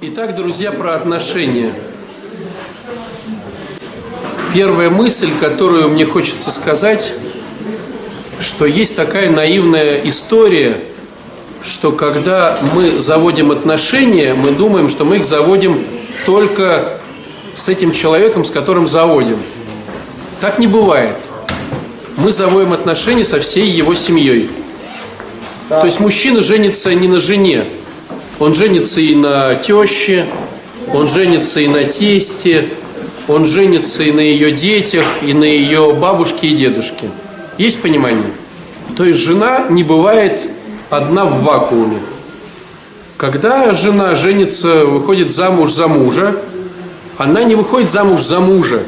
Итак, друзья, про отношения. Первая мысль, которую мне хочется сказать, что есть такая наивная история, что когда мы заводим отношения, мы думаем, что мы их заводим только с этим человеком, с которым заводим. Так не бывает. Мы заводим отношения со всей его семьей. То есть мужчина женится не на жене, он женится и на теще, он женится и на тесте, он женится и на ее детях, и на ее бабушке и дедушке. Есть понимание? То есть жена не бывает одна в вакууме. Когда жена женится, выходит замуж за мужа, она не выходит замуж за мужа,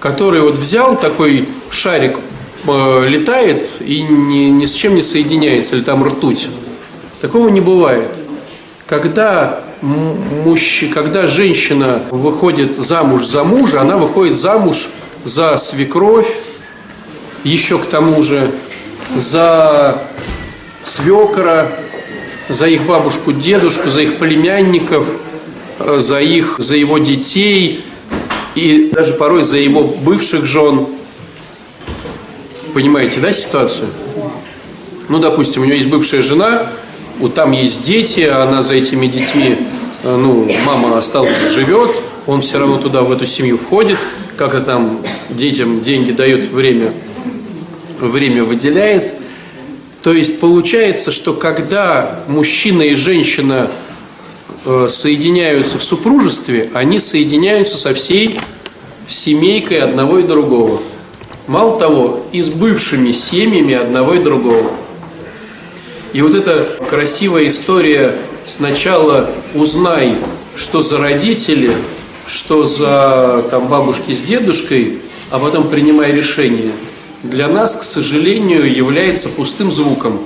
который вот взял такой шарик, э, летает и ни, ни с чем не соединяется, или там ртуть. Такого не бывает. Когда мужч... когда женщина выходит замуж за мужа, она выходит замуж за свекровь, еще к тому же за свекора, за их бабушку, дедушку, за их племянников, э, за их, за его детей и даже порой за его бывших жен. Понимаете, да, ситуацию? Ну, допустим, у него есть бывшая жена, вот там есть дети, она за этими детьми, э, ну, мама осталась, живет, он все равно туда, в эту семью входит, как-то там детям деньги дает, время, время выделяет. То есть получается, что когда мужчина и женщина э, соединяются в супружестве, они соединяются со всей семейкой одного и другого. Мало того, и с бывшими семьями одного и другого. И вот эта красивая история сначала узнай, что за родители, что за там, бабушки с дедушкой, а потом принимай решение, для нас, к сожалению, является пустым звуком.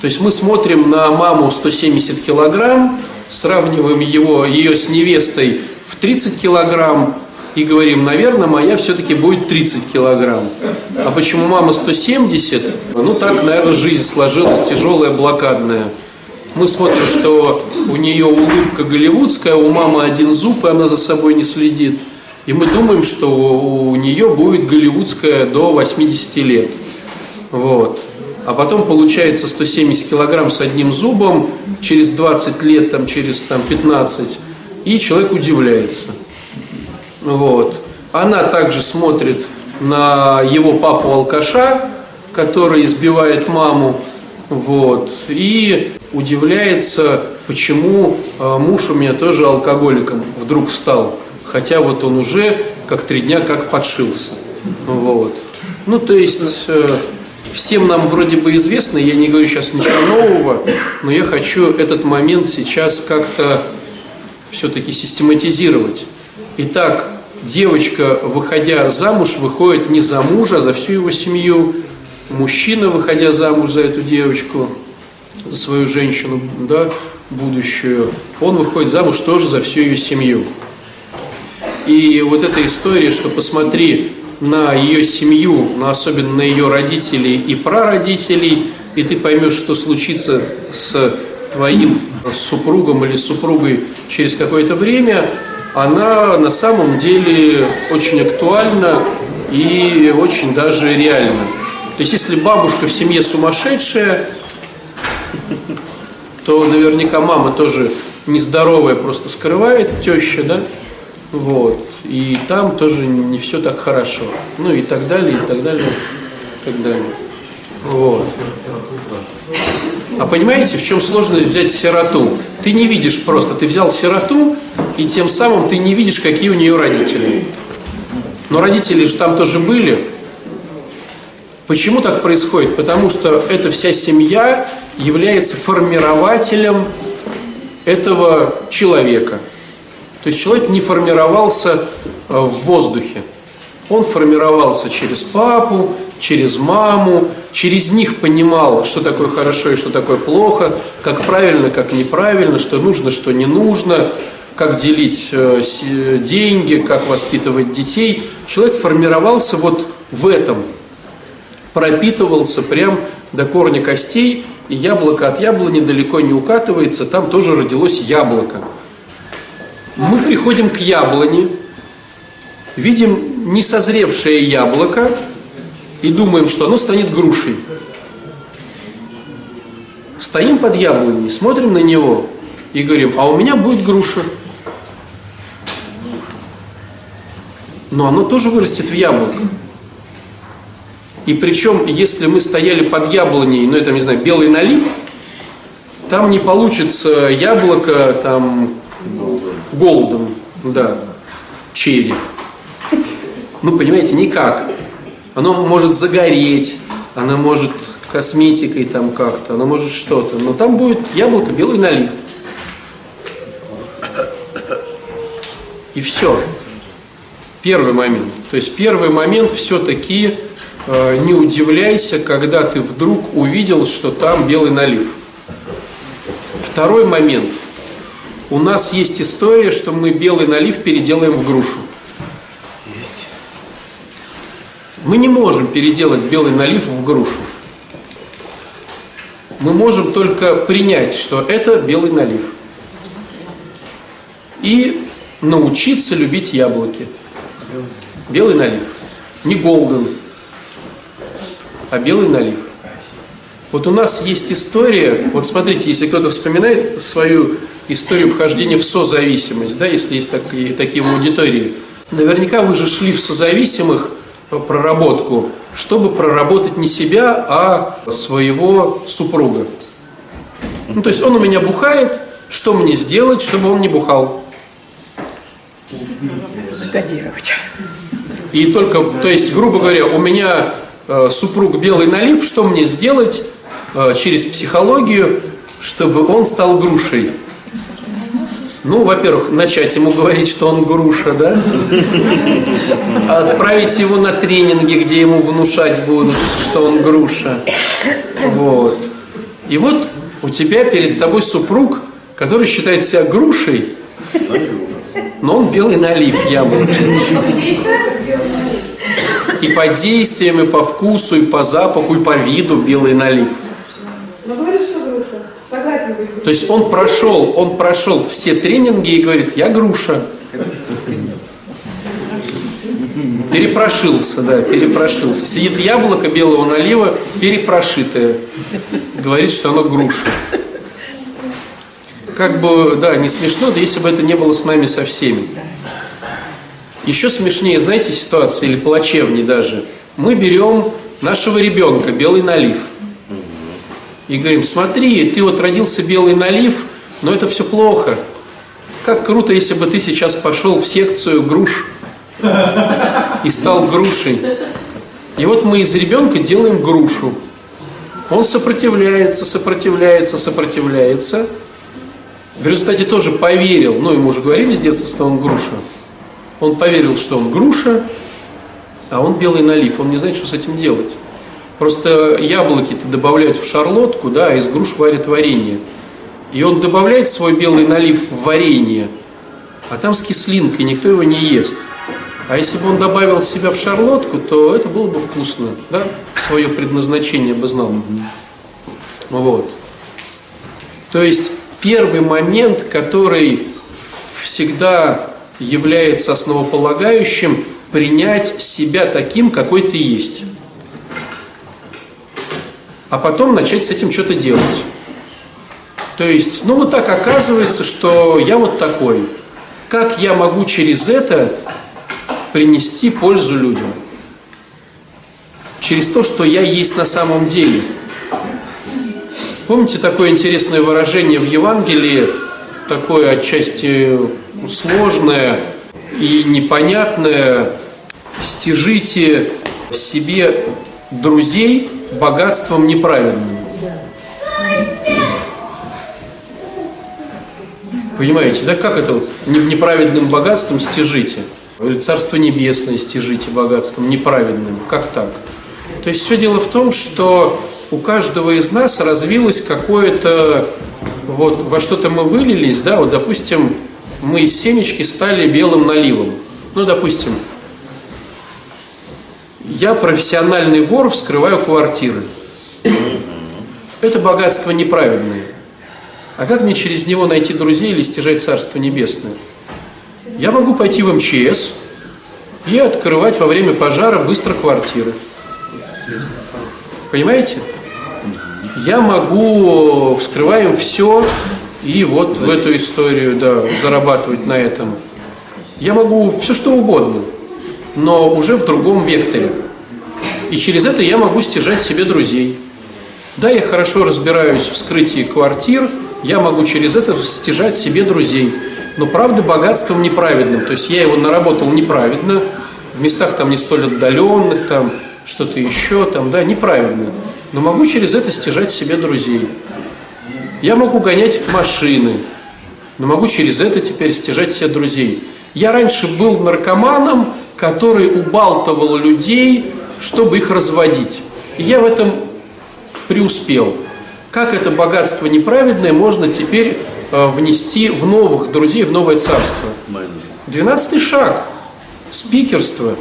То есть мы смотрим на маму 170 килограмм, сравниваем его, ее с невестой в 30 килограмм, и говорим, наверное, моя все-таки будет 30 килограмм. А почему мама 170? Ну так, наверное, жизнь сложилась, тяжелая, блокадная. Мы смотрим, что у нее улыбка голливудская, у мамы один зуб, и она за собой не следит. И мы думаем, что у нее будет голливудская до 80 лет. Вот. А потом получается 170 килограмм с одним зубом, через 20 лет, там, через там, 15, и человек удивляется. Вот. Она также смотрит на его папу-алкаша, который избивает маму, вот, и удивляется, почему а, муж у меня тоже алкоголиком вдруг стал, хотя вот он уже как три дня как подшился. Вот. Ну, то есть, э, всем нам вроде бы известно, я не говорю сейчас ничего нового, но я хочу этот момент сейчас как-то все-таки систематизировать. Итак, девочка, выходя замуж, выходит не за мужа, а за всю его семью. Мужчина, выходя замуж за эту девочку, за свою женщину, да, будущую, он выходит замуж тоже за всю ее семью. И вот эта история, что посмотри на ее семью, на особенно на ее родителей и прародителей, и ты поймешь, что случится с твоим супругом или супругой через какое-то время, она на самом деле очень актуальна и очень даже реальна. То есть, если бабушка в семье сумасшедшая, то наверняка мама тоже нездоровая, просто скрывает, теща, да? Вот. И там тоже не все так хорошо. Ну и так далее, и так далее, и так далее. Вот. А понимаете, в чем сложность взять сироту? Ты не видишь просто, ты взял сироту, и тем самым ты не видишь, какие у нее родители. Но родители же там тоже были. Почему так происходит? Потому что эта вся семья является формирователем этого человека. То есть человек не формировался э, в воздухе. Он формировался через папу, через маму, через них понимал, что такое хорошо и что такое плохо, как правильно, как неправильно, что нужно, что не нужно, как делить э, деньги, как воспитывать детей. Человек формировался вот в этом, пропитывался прям до корня костей и яблоко от яблони далеко не укатывается, там тоже родилось яблоко. Мы приходим к яблоне, видим несозревшее яблоко и думаем, что оно станет грушей. Стоим под яблоней, смотрим на него и говорим, а у меня будет груша. Но оно тоже вырастет в яблоко. И причем, если мы стояли под яблоней, ну это, не знаю, белый налив, там не получится яблоко, там, голден, да, черри. Ну, понимаете, никак. Оно может загореть, оно может косметикой там как-то, оно может что-то. Но там будет яблоко, белый налив. И все. Первый момент. То есть первый момент все-таки э, не удивляйся, когда ты вдруг увидел, что там белый налив. Второй момент. У нас есть история, что мы белый налив переделаем в грушу. Мы не можем переделать белый налив в грушу. Мы можем только принять, что это белый налив. И научиться любить яблоки. Белый налив. Не голден, а белый налив. Вот у нас есть история, вот смотрите, если кто-то вспоминает свою историю вхождения в созависимость, да, если есть такие, такие в аудитории, наверняка вы же шли в созависимых проработку, чтобы проработать не себя, а своего супруга. Ну, то есть он у меня бухает, что мне сделать, чтобы он не бухал? Закодировать. И только, то есть, грубо говоря, у меня э, супруг белый налив, что мне сделать э, через психологию, чтобы он стал грушей? Ну, во-первых, начать ему говорить, что он груша, да? Отправить его на тренинги, где ему внушать будут, что он груша. Вот. И вот у тебя перед тобой супруг, который считает себя грушей, но он белый налив яблоки. И по действиям, и по вкусу, и по запаху, и по виду белый налив. То есть он прошел, он прошел все тренинги и говорит, я груша. Перепрошился, да, перепрошился. Сидит яблоко белого налива, перепрошитое. Говорит, что оно груша. Как бы, да, не смешно, да если бы это не было с нами со всеми. Еще смешнее, знаете, ситуация, или плачевнее даже. Мы берем нашего ребенка, белый налив – и говорим, смотри, ты вот родился белый налив, но это все плохо. Как круто, если бы ты сейчас пошел в секцию груш и стал грушей. И вот мы из ребенка делаем грушу. Он сопротивляется, сопротивляется, сопротивляется. В результате тоже поверил, ну ему уже говорили с детства, что он груша. Он поверил, что он груша, а он белый налив, он не знает, что с этим делать. Просто яблоки-то добавляют в шарлотку, да, а из груш варят варенье. И он добавляет свой белый налив в варенье, а там с кислинкой, никто его не ест. А если бы он добавил себя в шарлотку, то это было бы вкусно, да? Свое предназначение бы знал. Вот. То есть первый момент, который всегда является основополагающим, принять себя таким, какой ты есть а потом начать с этим что-то делать. То есть, ну вот так оказывается, что я вот такой. Как я могу через это принести пользу людям? Через то, что я есть на самом деле. Помните такое интересное выражение в Евангелии, такое отчасти сложное и непонятное, стяжите себе друзей богатством неправедным. Понимаете, да как это вот неправедным богатством стяжите? Или Царство Небесное стяжите богатством неправедным? Как так? То есть все дело в том, что у каждого из нас развилось какое-то, вот во что-то мы вылились, да, вот допустим, мы из семечки стали белым наливом. Ну, допустим, я профессиональный вор, вскрываю квартиры. это богатство неправедное. А как мне через него найти друзей или стяжать Царство Небесное? Я могу пойти в МЧС и открывать во время пожара быстро квартиры. Понимаете? Я могу, вскрываем все, и вот в эту историю, да, зарабатывать на этом. Я могу все что угодно, но уже в другом векторе. И через это я могу стяжать себе друзей. Да, я хорошо разбираюсь в вскрытии квартир, я могу через это стяжать себе друзей. Но правда богатством неправедным. То есть я его наработал неправедно, в местах там не столь отдаленных, там что-то еще, там, да, неправильно. Но могу через это стяжать себе друзей. Я могу гонять машины, но могу через это теперь стяжать себе друзей. Я раньше был наркоманом, который убалтывал людей, чтобы их разводить. И я в этом преуспел. Как это богатство неправедное можно теперь э, внести в новых друзей, в новое царство? Двенадцатый шаг. Спикерство.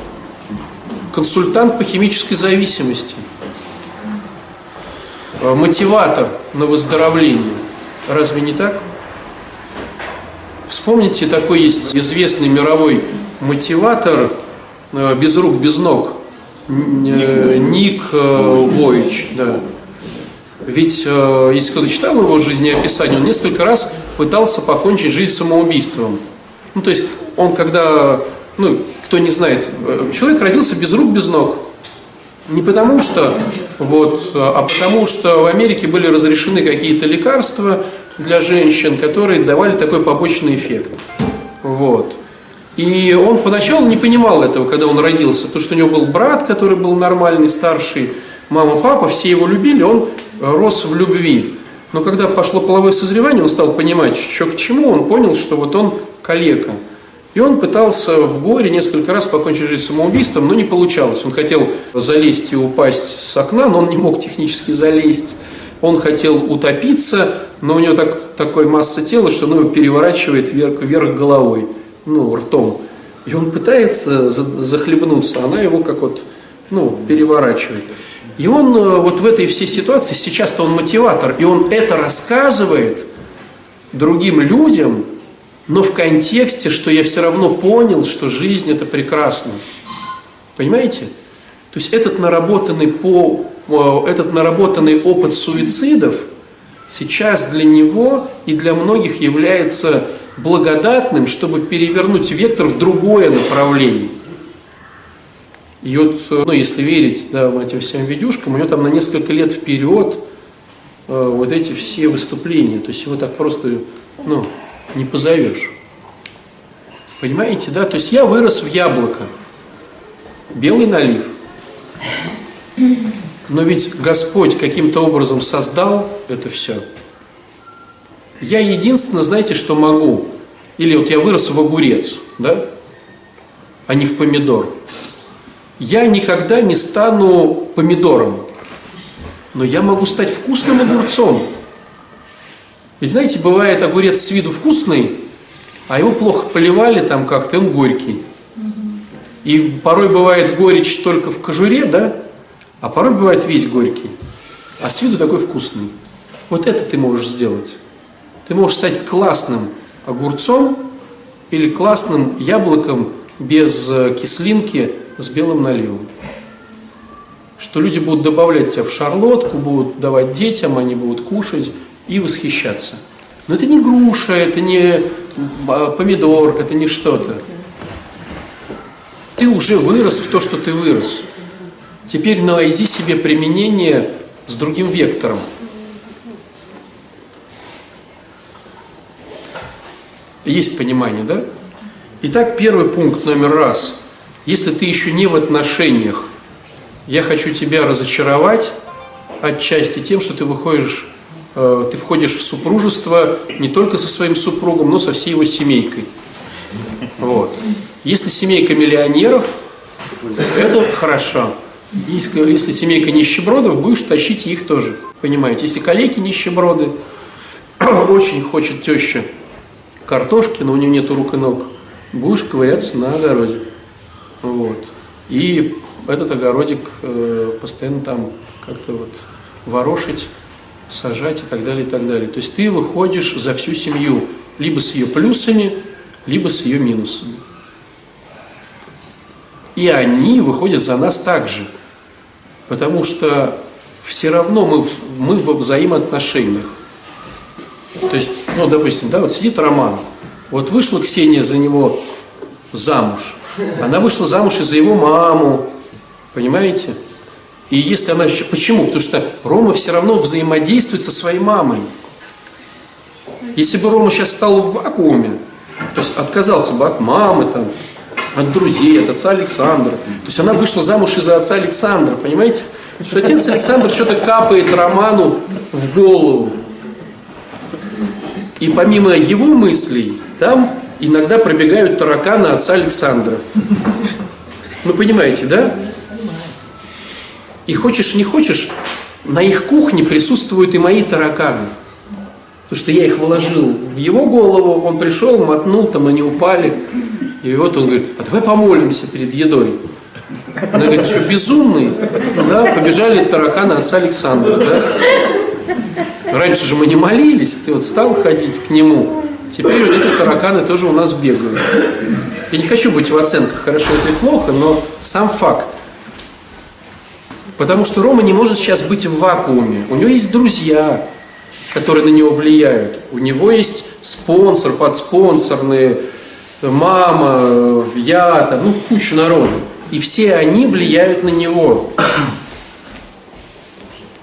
Консультант по химической зависимости. Э, мотиватор на выздоровление. Разве не так? Вспомните, такой есть известный мировой мотиватор э, без рук, без ног. Ник Войч, да. Ведь, э, если кто-то читал его жизнеописание, он несколько раз пытался покончить жизнь самоубийством. Ну, то есть, он когда, ну, кто не знает, э, человек родился без рук, без ног. Не потому что, вот, а потому что в Америке были разрешены какие-то лекарства для женщин, которые давали такой побочный эффект. Вот. И он поначалу не понимал этого, когда он родился, потому что у него был брат, который был нормальный, старший, мама, папа, все его любили, он рос в любви. Но когда пошло половое созревание, он стал понимать, что к чему, он понял, что вот он калека. И он пытался в горе несколько раз покончить жизнь самоубийством, но не получалось. Он хотел залезть и упасть с окна, но он не мог технически залезть. Он хотел утопиться, но у него так, такой масса тела, что он его переворачивает вверх, вверх головой, ну, ртом. И он пытается захлебнуться, она его как вот, ну, переворачивает. И он э, вот в этой всей ситуации, сейчас-то он мотиватор, и он это рассказывает другим людям, но в контексте, что я все равно понял, что жизнь это прекрасно. Понимаете? То есть этот наработанный, по, э, этот наработанный опыт суицидов сейчас для него и для многих является благодатным, чтобы перевернуть вектор в другое направление. И вот, э, ну, если верить да, этим всем видюшкам, у него там на несколько лет вперед э, вот эти все выступления. То есть его так просто ну, не позовешь. Понимаете, да? То есть я вырос в яблоко. Белый налив. Но ведь Господь каким-то образом создал это все. Я единственное, знаете, что могу. Или вот я вырос в огурец, да? А не в помидор я никогда не стану помидором, но я могу стать вкусным огурцом. Ведь знаете, бывает огурец с виду вкусный, а его плохо поливали там как-то, он горький. И порой бывает горечь только в кожуре, да? А порой бывает весь горький. А с виду такой вкусный. Вот это ты можешь сделать. Ты можешь стать классным огурцом или классным яблоком без э, кислинки, с белым наливом. Что люди будут добавлять тебя в шарлотку, будут давать детям, они будут кушать и восхищаться. Но это не груша, это не а, помидор, это не что-то. Ты уже вырос в то, что ты вырос. Теперь найди себе применение с другим вектором. Есть понимание, да? Итак, первый пункт номер раз. Если ты еще не в отношениях, я хочу тебя разочаровать отчасти тем, что ты выходишь, ты входишь в супружество не только со своим супругом, но со всей его семейкой. Вот. Если семейка миллионеров, это хорошо. Если семейка нищебродов, будешь тащить их тоже. Понимаете? Если коллеги нищеброды, очень хочет теща картошки, но у нее нет рук и ног, будешь ковыряться на огороде. Вот. И этот огородик э, постоянно там как-то вот ворошить, сажать и так далее, и так далее. То есть ты выходишь за всю семью, либо с ее плюсами, либо с ее минусами. И они выходят за нас также. Потому что все равно мы, мы во взаимоотношениях. То есть, ну, допустим, да, вот сидит Роман, вот вышла Ксения за него замуж. Она вышла замуж и за его маму, понимаете? И если она... Почему? Потому что Рома все равно взаимодействует со своей мамой. Если бы Рома сейчас стал в вакууме, то есть отказался бы от мамы, там, от друзей, от отца Александра, то есть она вышла замуж из-за отца Александра, понимаете? Что отец Александр что-то капает Роману в голову. И помимо его мыслей, там иногда пробегают тараканы отца Александра. Ну, понимаете, да? И хочешь, не хочешь, на их кухне присутствуют и мои тараканы. Потому что я их вложил в его голову, он пришел, мотнул, там они упали. И вот он говорит, а давай помолимся перед едой. Она говорит, что безумный? Да, побежали тараканы отца Александра. Да? Раньше же мы не молились, ты вот стал ходить к нему. Теперь вот эти тараканы тоже у нас бегают. Я не хочу быть в оценках, хорошо это и плохо, но сам факт. Потому что Рома не может сейчас быть в вакууме. У него есть друзья, которые на него влияют. У него есть спонсор, подспонсорные, мама, я, там, ну, куча народу. И все они влияют на него.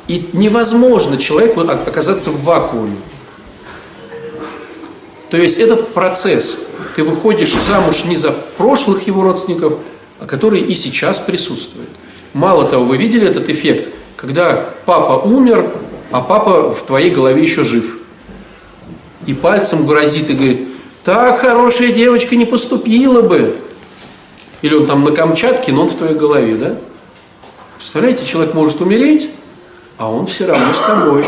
И невозможно человеку оказаться в вакууме. То есть этот процесс, ты выходишь замуж не за прошлых его родственников, а которые и сейчас присутствуют. Мало того, вы видели этот эффект, когда папа умер, а папа в твоей голове еще жив. И пальцем грозит и говорит, так хорошая девочка не поступила бы. Или он там на Камчатке, но он в твоей голове, да? Представляете, человек может умереть, а он все равно с тобой.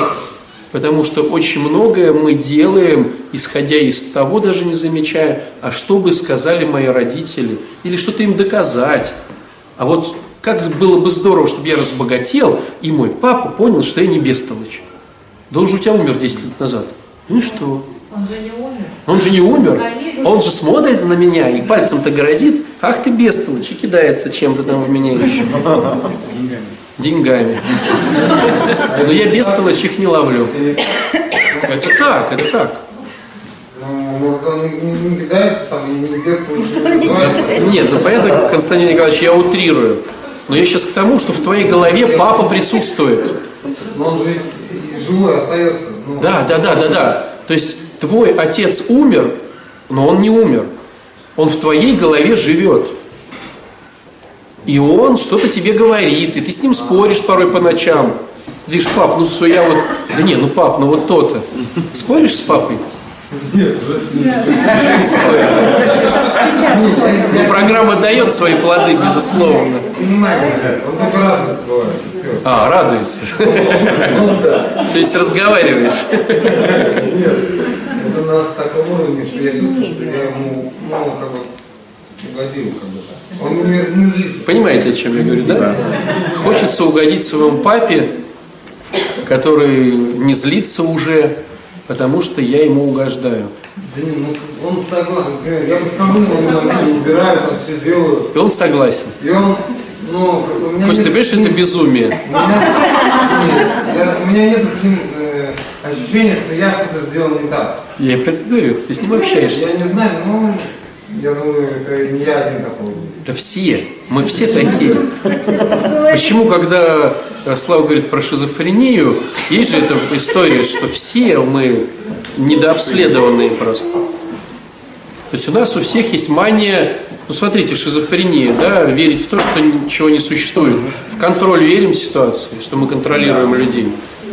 Потому что очень многое мы делаем, исходя из того, даже не замечая, а что бы сказали мои родители, или что-то им доказать. А вот как было бы здорово, чтобы я разбогател, и мой папа понял, что я не бестолочь. Да он же у тебя умер 10 лет назад. Ну и что? Он же не умер. Он же не умер. Он же смотрит на меня и пальцем-то грозит. Ах ты бестолочь, и кидается чем-то там в меня еще деньгами. Но я бестолочь их не ловлю. Это так, это так. Нет, ну понятно, Константин Николаевич, я утрирую. Но я сейчас к тому, что в твоей голове папа присутствует. Но он же живой остается. Ну. Да, да, да, да, да. То есть твой отец умер, но он не умер. Он в твоей голове живет. И он что-то тебе говорит, и ты с ним споришь порой по ночам. Ты говоришь, пап, ну что я вот... Да не, ну пап, ну вот то-то. Споришь с папой? Нет, не. Ну, программа дает свои плоды, безусловно. А, радуется. То есть разговариваешь. Нет, это нас такого уровня, что я ему, ну, как бы, угодил, как бы. Он не, не злится. Понимаете, о чем я говорю, да? да? Хочется угодить своему папе, который не злится уже, потому что я ему угождаю. Да не, ну он согласен. Я потому он убираю, там все делаю. И он согласен. И он, ну, у меня Костя, ты понимаешь, что это безумие? У меня, нет, я, у меня нет с ним э, ощущения, что я что-то сделал не так. Я и про это говорю, ты с ним общаешься. Я не знаю, но я думаю, это не я один такой здесь. Да все, мы все такие. Почему, когда Слава говорит про шизофрению, есть же эта история, что все мы недообследованные просто. То есть у нас у всех есть мания, ну смотрите, шизофрения, да, верить в то, что ничего не существует. В контроль верим ситуации, что мы контролируем людей.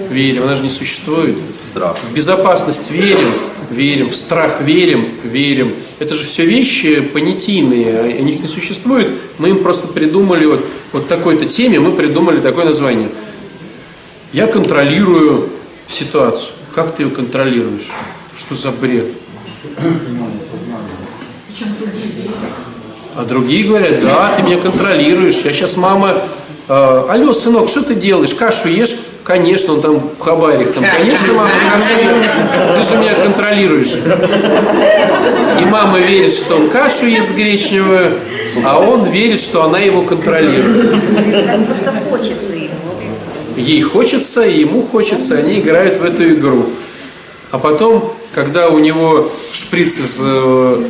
Верим, она же не существует. Страх. В безопасность верим, верим, в страх верим, верим. Это же все вещи понятийные, они не существуют. Мы им просто придумали вот, вот такой-то теме, мы придумали такое название. Я контролирую ситуацию. Как ты ее контролируешь? Что за бред? А другие говорят, да, ты меня контролируешь. Я сейчас, мама, алло, сынок, что ты делаешь? Кашу ешь? Конечно, он там хабарик, там, конечно, мама, кашу ты же меня контролируешь. И мама верит, что он кашу ест гречневую, а он верит, что она его контролирует. Просто хочется ему. Ей хочется, и ему хочется, они играют в эту игру. А потом, когда у него шприц из э,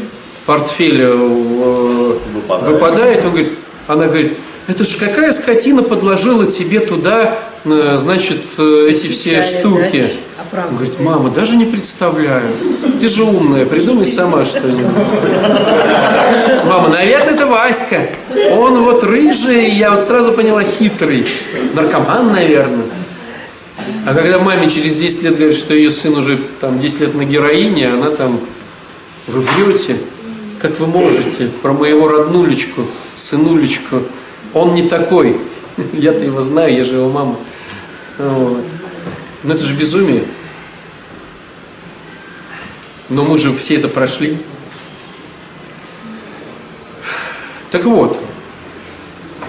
портфеля э, Выпадает. выпадает, он говорит, она говорит, это ж какая скотина подложила тебе туда, э, значит, э, эти все штуки. Он говорит, мама, даже не представляю. Ты же умная, придумай сама что-нибудь. Мама, наверное, это Васька. Он вот рыжий, я вот сразу поняла, хитрый. Наркоман, наверное. А когда маме через 10 лет говорит, что ее сын уже там 10 лет на героине, она там, вы врете, как вы можете, про моего роднулечку, сынулечку. Он не такой. Я-то его знаю, я же его мама. Вот. Но это же безумие. Но мы же все это прошли. Так вот,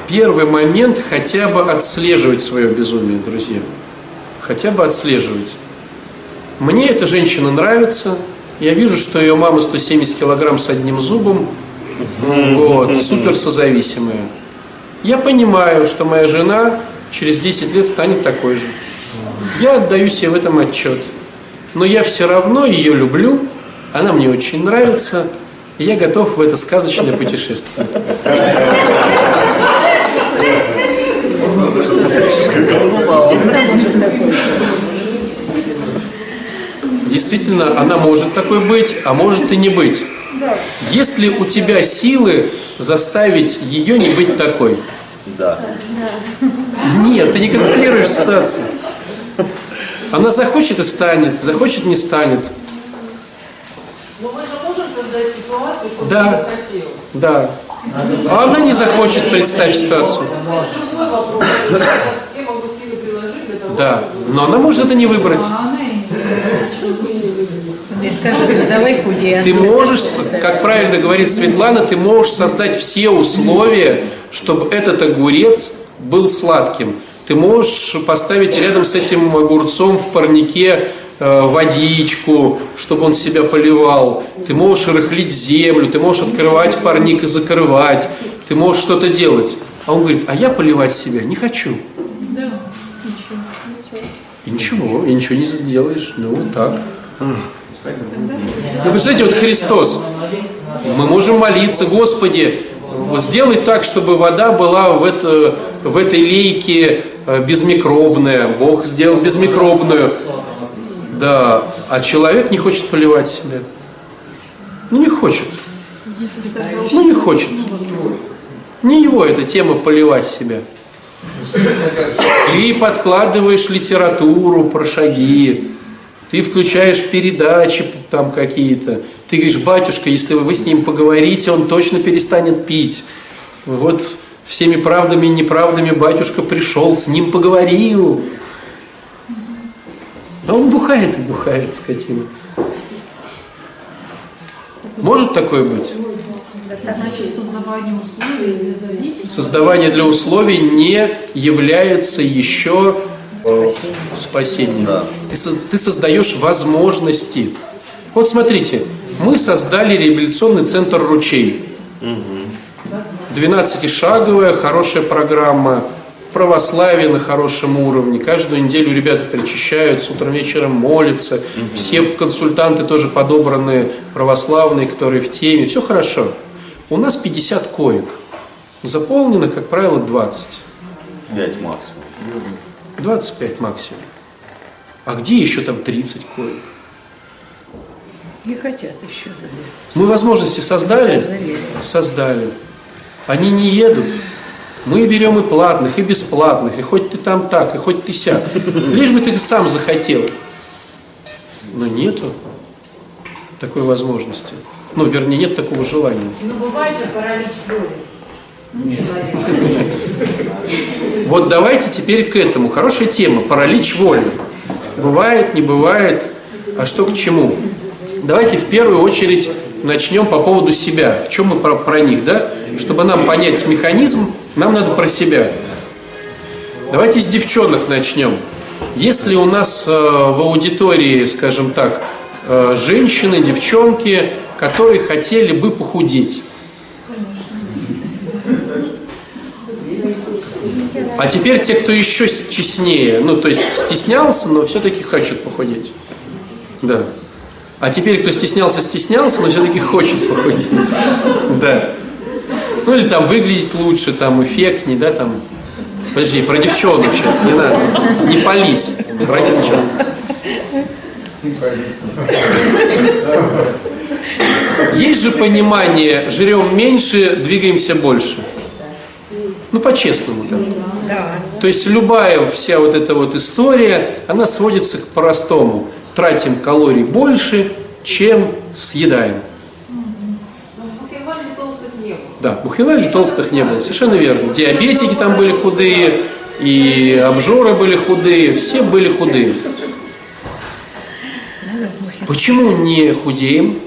первый момент хотя бы отслеживать свое безумие, друзья. Хотя бы отслеживать. Мне эта женщина нравится. Я вижу, что ее мама 170 килограмм с одним зубом. Вот, супер созависимая. Я понимаю, что моя жена через 10 лет станет такой же. Я отдаю себе в этом отчет. Но я все равно ее люблю, она мне очень нравится, и я готов в это сказочное путешествие. Действительно, она может такой быть, а может и не быть. Если у тебя силы заставить ее не быть такой, Да. нет, ты не контролируешь ситуацию. Она захочет и станет, захочет не станет. Но мы же можем создать ситуацию, чтобы Да. не захотелось. Да. А она не захочет, представь ситуацию. Да. Но она может это не выбрать. А она и не Ты скажи, давай худей. Ты можешь, как правильно говорит Светлана, ты можешь создать все условия, чтобы этот огурец был сладким. Ты можешь поставить рядом с этим огурцом в парнике э, водичку, чтобы он себя поливал. Ты можешь рыхлить землю, ты можешь открывать парник и закрывать. Ты можешь что-то делать. А он говорит, а я поливать себя не хочу. И ничего, и ничего не сделаешь. Ну, вот так. Ну, представляете, вот Христос. Мы можем молиться, Господи, сделай так, чтобы вода была в, это, в этой лейке э, безмикробная. Бог сделал безмикробную. Да, а человек не хочет поливать себя. Ну, не хочет. Ну, не хочет. Не его эта тема поливать себя. Ты подкладываешь литературу про шаги, ты включаешь передачи там какие-то. Ты говоришь, батюшка, если вы с ним поговорите, он точно перестанет пить. Вот всеми правдами и неправдами батюшка пришел, с ним поговорил. А он бухает и бухает, скотина. Может такое быть? Значит, создавание условий для зависимости. Создавание для условий не является еще Спасение. спасением. Да. Ты, ты создаешь возможности. Вот смотрите, мы создали реабилитационный центр «Ручей». 12-шаговая, хорошая программа, православие на хорошем уровне. Каждую неделю ребята причащаются, утром вечером молятся. Все консультанты тоже подобраны православные, которые в теме. Все хорошо. У нас 50 коек. Заполнено, как правило, 20. Пять максимум. 25 максимум. А где еще там 30 коек? Не хотят еще. наверное. Мы возможности создали? Создали. Они не едут. Мы берем и платных, и бесплатных, и хоть ты там так, и хоть ты сяк. Лишь бы ты сам захотел. Но нету такой возможности. Ну, вернее, нет такого желания. Ну, бывает же паралич воли. Вот давайте теперь к этому. Хорошая тема. Паралич воли. Бывает, не бывает. А что к чему? Давайте в первую очередь начнем по поводу себя. В чем мы про, про них, да? Чтобы нам понять механизм, нам надо про себя. Давайте с девчонок начнем. Если у нас э, в аудитории, скажем так, э, женщины, девчонки, которые хотели бы похудеть. А теперь те, кто еще честнее, ну то есть стеснялся, но все-таки хочет похудеть. Да. А теперь, кто стеснялся, стеснялся, но все-таки хочет похудеть. Да. Ну или там выглядеть лучше, там эффектней, да, там. Подожди, про девчонок сейчас, не надо. Не пались. Про девчонок. Есть же понимание, жрем меньше, двигаемся больше. Ну, по-честному. Да. То есть любая вся вот эта вот история, она сводится к простому. Тратим калорий больше, чем съедаем. Бухенвальде толстых не было. Да, бухенвальде толстых не было, совершенно верно. Диабетики там были худые, и обжоры были худые, все были худые. Почему не худеем?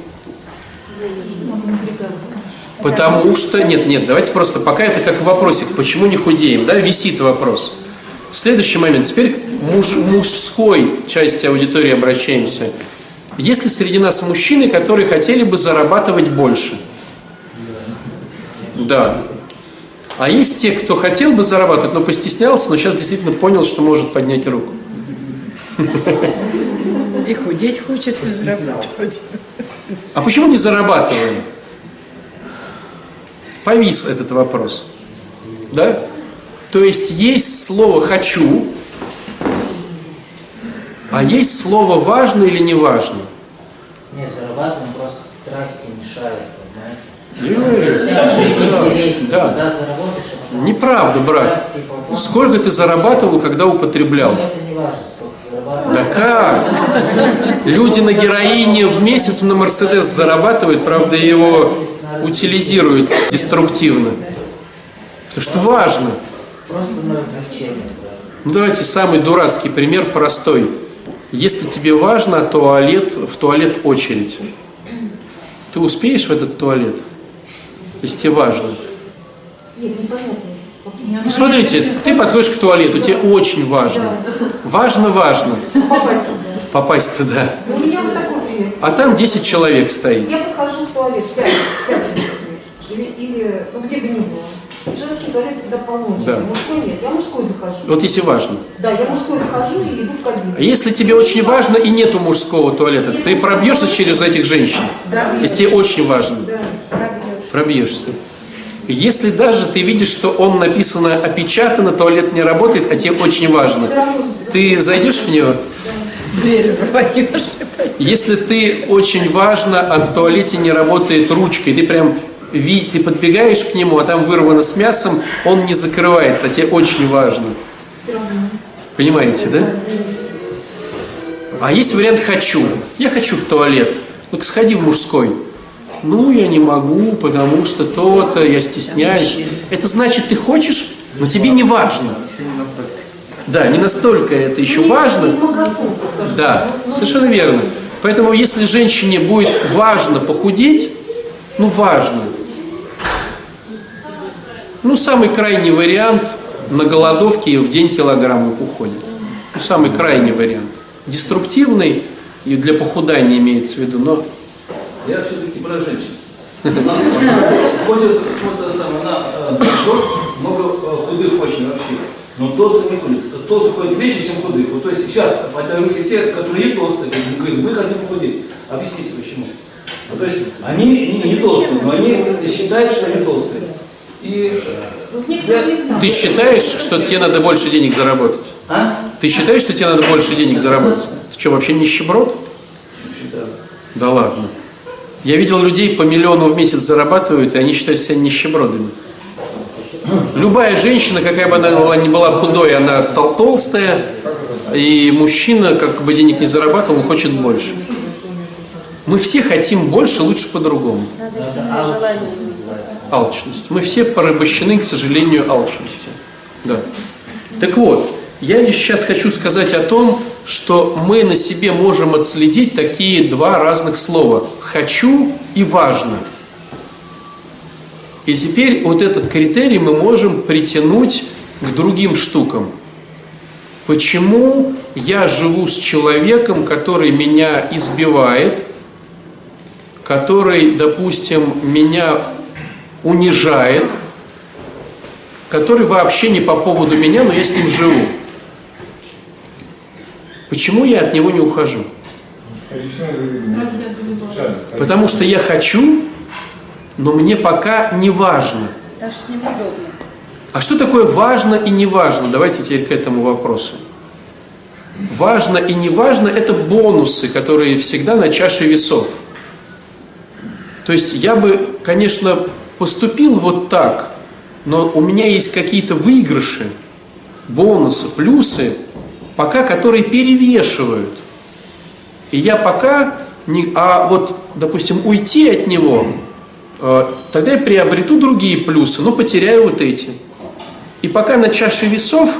Потому что, нет, нет, давайте просто пока это как вопросик, почему не худеем, да, висит вопрос. Следующий момент, теперь к муж- мужской части аудитории обращаемся. Есть ли среди нас мужчины, которые хотели бы зарабатывать больше? Да. А есть те, кто хотел бы зарабатывать, но постеснялся, но сейчас действительно понял, что может поднять руку. И худеть хочет, и зарабатывать. А почему не зарабатываем? Повис этот вопрос. Да? То есть есть слово «хочу», а есть слово «важно» или «не важно». Не, зарабатываем, просто страсти мешают, понимаете? Жить да, да. заработаешь, а Неправда, брат. Сколько ты зарабатывал, когда употреблял? Ну, это не важно, сколько зарабатываешь. Да как? Люди на героине в месяц на Мерседес зарабатывают, правда, его утилизируют деструктивно. Потому что важно. Просто на развлечение. Ну давайте самый дурацкий пример, простой. Если тебе важно туалет, в туалет очередь, ты успеешь в этот туалет? Если тебе важно. Нет, непонятно. Ну смотрите, ты подходишь к туалету, тебе очень важно. Важно, важно Попасть туда. попасть туда. У меня вот такой пример. А там 10 человек стоит. Я подхожу в туалет, театре, в театре, например. или, или, ну, где бы ни было. Женский полно, Да. мужской нет. Я мужской захожу. Вот если важно. Да, я мужской захожу и иду в кабину. А если тебе очень важно и нету мужского туалета, ты пробьешься через этих женщин. Если тебе очень важно, Да, пробьешь. пробьешься. Если даже ты видишь, что он написано опечатано, туалет не работает, а тебе очень важно, ты зайдешь в него? Дверь. Если ты очень важно, а в туалете не работает ручка, и ты прям ви- ты подбегаешь к нему, а там вырвано с мясом, он не закрывается, а тебе очень важно. Понимаете, да? А есть вариант «хочу». Я хочу в туалет. Ну-ка сходи в мужской. Ну, я не могу, потому что то-то, я стесняюсь. Это значит, ты хочешь, но тебе не важно. Да, не настолько это еще важно. Да, совершенно верно. Поэтому, если женщине будет важно похудеть, ну, важно. Ну, самый крайний вариант на голодовке в день килограмм уходит. Ну, самый крайний вариант. Деструктивный и для похудания имеется в виду, но Я все-таки про женщин. Ходит вот самое, на э, много э, худых очень вообще. Но толстых не ходит. Толстых ходит меньше, чем худых. Вот, то есть сейчас подают те, которые толстые, говорят, мы хотим похудеть. Объясните почему. Ну, то есть они не толстые, но они считают, что они толстые. И Ну, ты считаешь, что тебе надо больше денег заработать? А? Ты считаешь, что тебе надо больше денег заработать? Ты что, вообще нищеброд? Да ладно. Я видел людей по миллиону в месяц зарабатывают, и они считают себя нищебродами. Любая женщина, какая бы она была, ни была худой, она тол- толстая, и мужчина, как бы денег не зарабатывал, он хочет больше. Мы все хотим больше, лучше по-другому. Алчность. Мы все порабощены, к сожалению, алчностью. Да. Так вот, я лишь сейчас хочу сказать о том, что мы на себе можем отследить такие два разных слова «хочу» и «важно». И теперь вот этот критерий мы можем притянуть к другим штукам. Почему я живу с человеком, который меня избивает, который, допустим, меня унижает, который вообще не по поводу меня, но я с ним живу. Почему я от него не ухожу? Потому что я хочу, но мне пока не важно. Даже с ним удобно. А что такое важно и не важно? Давайте теперь к этому вопросу. Важно и не важно – это бонусы, которые всегда на чаше весов. То есть я бы, конечно, поступил вот так, но у меня есть какие-то выигрыши, бонусы, плюсы, пока которые перевешивают. И я пока не... А вот, допустим, уйти от него, э, тогда я приобрету другие плюсы, но потеряю вот эти. И пока на чаше весов,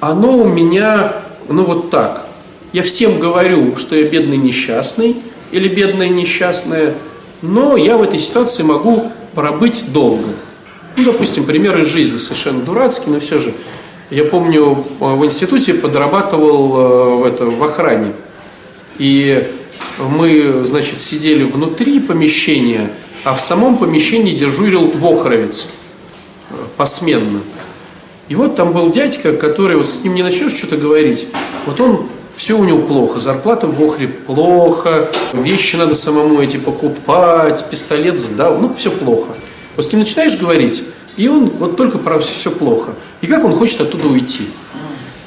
оно у меня, ну вот так. Я всем говорю, что я бедный несчастный или бедная несчастная, но я в этой ситуации могу пробыть долго. Ну, допустим, пример из жизни совершенно дурацкий, но все же. Я помню, э, в институте подрабатывал э, в, это, в охране. И мы, значит, сидели внутри помещения, а в самом помещении дежурил вохровец э, посменно. И вот там был дядька, который, вот с ним не начнешь что-то говорить, вот он, все у него плохо, зарплата в Охре плохо, вещи надо самому эти покупать, пистолет сдал, ну все плохо. Вот с ним начинаешь говорить, и он вот только про все плохо. И как он хочет оттуда уйти?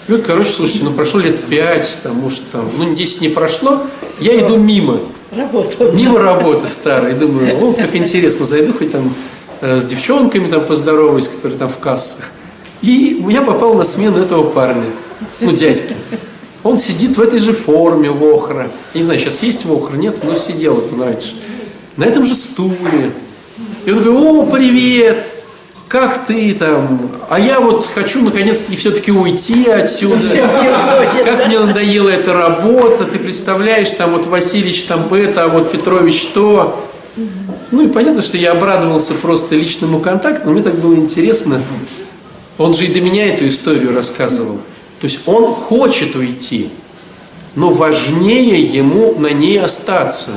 И вот, короче, слушайте, ну прошло лет пять, там, может, там, ну 10 не прошло, я иду мимо. Работа. Мимо работы старой, думаю, о, как интересно, зайду хоть там э, с девчонками там поздороваюсь, которые там в кассах. И я попал на смену этого парня, ну, дядьки. Он сидит в этой же форме Вохра. Я не знаю, сейчас есть Вохра, нет, но сидел он раньше. На этом же стуле. И он говорит, о, привет, как ты там? А я вот хочу наконец-таки все-таки уйти отсюда. Как мне надоела эта работа, ты представляешь, там вот Васильевич там это, а вот Петрович то. Ну и понятно, что я обрадовался просто личному контакту, но мне так было интересно. Он же и до меня эту историю рассказывал. То есть он хочет уйти, но важнее ему на ней остаться.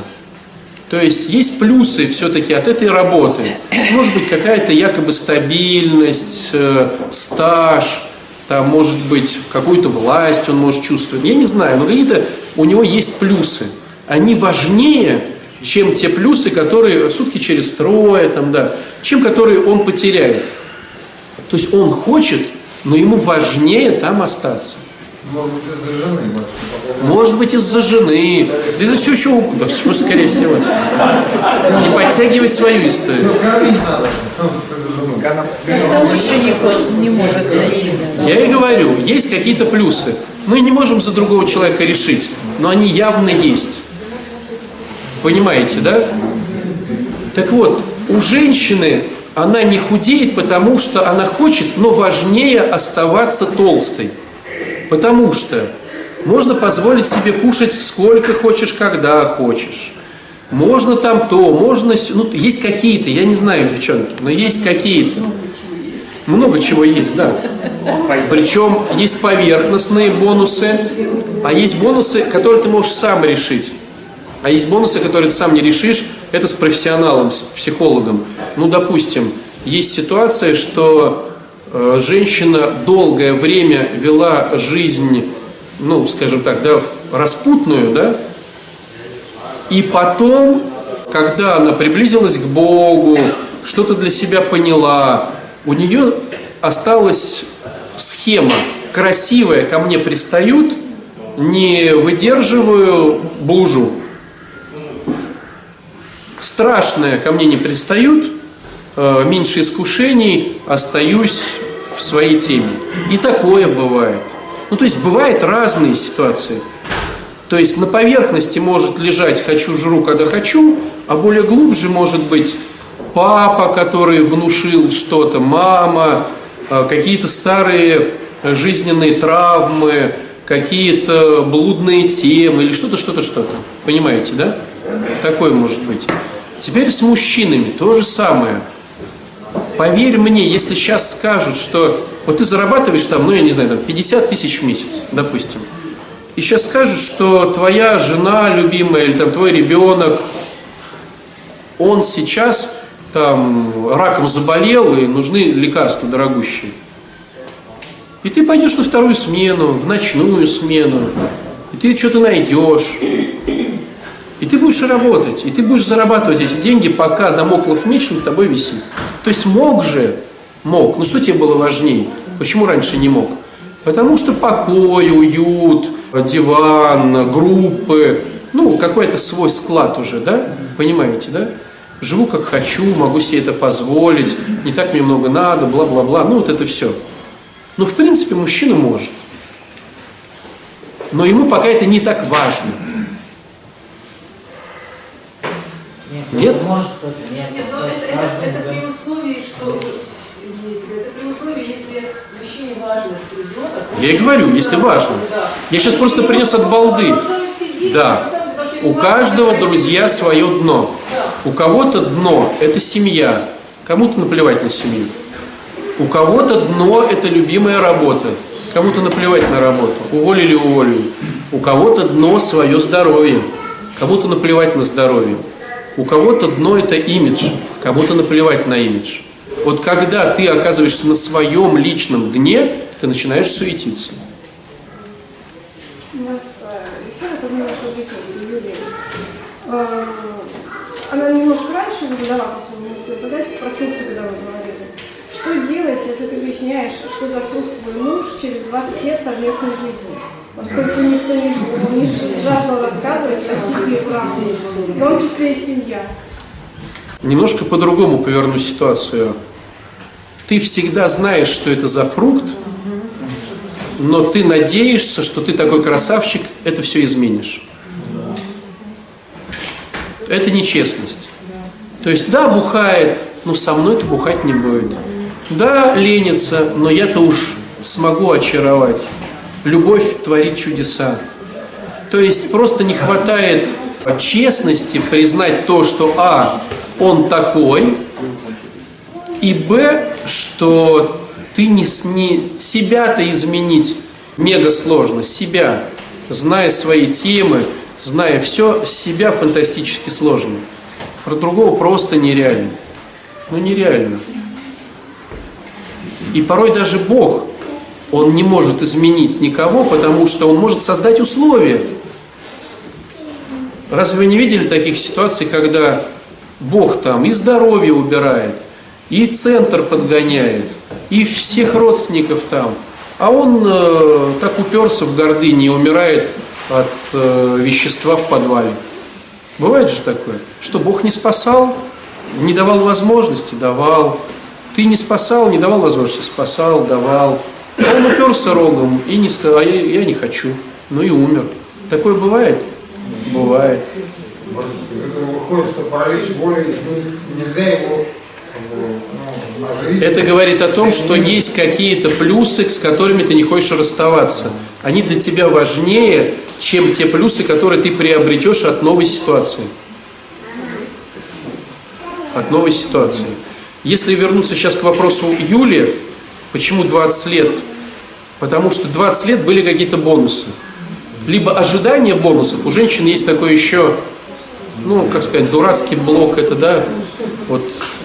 То есть есть плюсы все-таки от этой работы. Может быть какая-то якобы стабильность, э, стаж, там может быть какую-то власть он может чувствовать. Я не знаю, но какие-то у него есть плюсы. Они важнее, чем те плюсы, которые сутки через трое, там, да, чем которые он потеряет. То есть он хочет, но ему важнее там остаться. Может быть, из-за жены, может, быть, из-за жены, да из-за чего угодно, почему, скорее всего. Не подтягивай свою историю. Надо. Ну? Просто лучше не, не может найти. Я и говорю, есть какие-то плюсы. Мы не можем за другого человека решить, но они явно есть. Понимаете, да? Так вот, у женщины она не худеет, потому что она хочет, но важнее оставаться толстой. Потому что можно позволить себе кушать сколько хочешь, когда хочешь. Можно там то, можно... Ну, есть какие-то, я не знаю, девчонки, но есть какие-то. Много чего есть, да. Причем есть поверхностные бонусы, а есть бонусы, которые ты можешь сам решить. А есть бонусы, которые ты сам не решишь, это с профессионалом, с психологом. Ну, допустим, есть ситуация, что э, женщина долгое время вела жизнь, ну, скажем так, да, распутную, да, и потом, когда она приблизилась к Богу, что-то для себя поняла, у нее осталась схема красивая, ко мне пристают, не выдерживаю, блужу. Страшная, ко мне не пристают, э, меньше искушений, остаюсь в своей теме. И такое бывает. Ну, то есть бывают разные ситуации. То есть на поверхности может лежать «хочу, жру, когда хочу», а более глубже может быть папа, который внушил что-то, мама, э, какие-то старые жизненные травмы, какие-то блудные темы или что-то, что-то, что-то. Понимаете, да? Такое может быть. Теперь с мужчинами то же самое. Поверь мне, если сейчас скажут, что вот ты зарабатываешь там, ну я не знаю, там 50 тысяч в месяц, допустим, и сейчас скажут, что твоя жена любимая или там твой ребенок, он сейчас там раком заболел и нужны лекарства дорогущие. И ты пойдешь на вторую смену, в ночную смену, и ты что-то найдешь. И ты будешь работать, и ты будешь зарабатывать эти деньги, пока домоклов меч над тобой висит. То есть мог же, мог. Ну что тебе было важнее? Почему раньше не мог? Потому что покой, уют, диван, группы, ну, какой-то свой склад уже, да? Понимаете, да? Живу как хочу, могу себе это позволить, не так мне много надо, бла-бла-бла. Ну, вот это все. Ну, в принципе, мужчина может. Но ему пока это не так важно. Нет, Нет? может нет. Нет, но кто-то это, это, это при условии, что, извините, это при условии, если мужчине важно ребенок. Я и говорю, если важно. Да. Я сейчас просто принес от балды. Да. У каждого, друзья, свое дно. У кого-то дно – это семья, кому-то наплевать на семью. У кого-то дно – это любимая работа, кому-то наплевать на работу, уволили – уволили. У кого-то дно – свое здоровье, кому-то наплевать на здоровье. У кого-то дно – это имидж, кому-то наплевать на имидж. Вот когда ты оказываешься на своем личном дне, ты начинаешь суетиться. У нас э, эфир, это наша учительница Юлия. Она немножко раньше задала, просто не успела задать, про фрукты, когда вы говорили. Что делать, если ты выясняешь, что за фрукт твой муж через 20 лет совместной жизни? Поскольку никто не, не жаждал рассказывать о себе правду, в том числе и семья. Немножко по-другому поверну ситуацию. Ты всегда знаешь, что это за фрукт, но ты надеешься, что ты такой красавчик, это все изменишь. Это нечестность. То есть, да, бухает, но со мной ты бухать не будет. Да, ленится, но я-то уж смогу очаровать. Любовь творит чудеса. То есть просто не хватает честности признать то, что А, он такой, и Б, что ты не, не себя-то изменить мега сложно, себя, зная свои темы, зная все, себя фантастически сложно. Про другого просто нереально. Ну нереально. И порой даже Бог, Он не может изменить никого, потому что Он может создать условия. Разве вы не видели таких ситуаций, когда Бог там и здоровье убирает, и центр подгоняет, и всех родственников там, а он э, так уперся в гордыне и умирает от э, вещества в подвале. Бывает же такое, что Бог не спасал, не давал возможности, давал. Ты не спасал, не давал возможности, спасал, давал. А он уперся рогом и не сказал, а я, я не хочу. Ну и умер. Такое бывает? Бывает. Выходит, что паралич воли ну, нельзя его ну. Это говорит о том, что есть какие-то плюсы, с которыми ты не хочешь расставаться. Они для тебя важнее, чем те плюсы, которые ты приобретешь от новой ситуации. От новой ситуации. Если вернуться сейчас к вопросу Юли, почему 20 лет? Потому что 20 лет были какие-то бонусы. Либо ожидание бонусов. У женщин есть такой еще, ну, как сказать, дурацкий блок, это, да, вот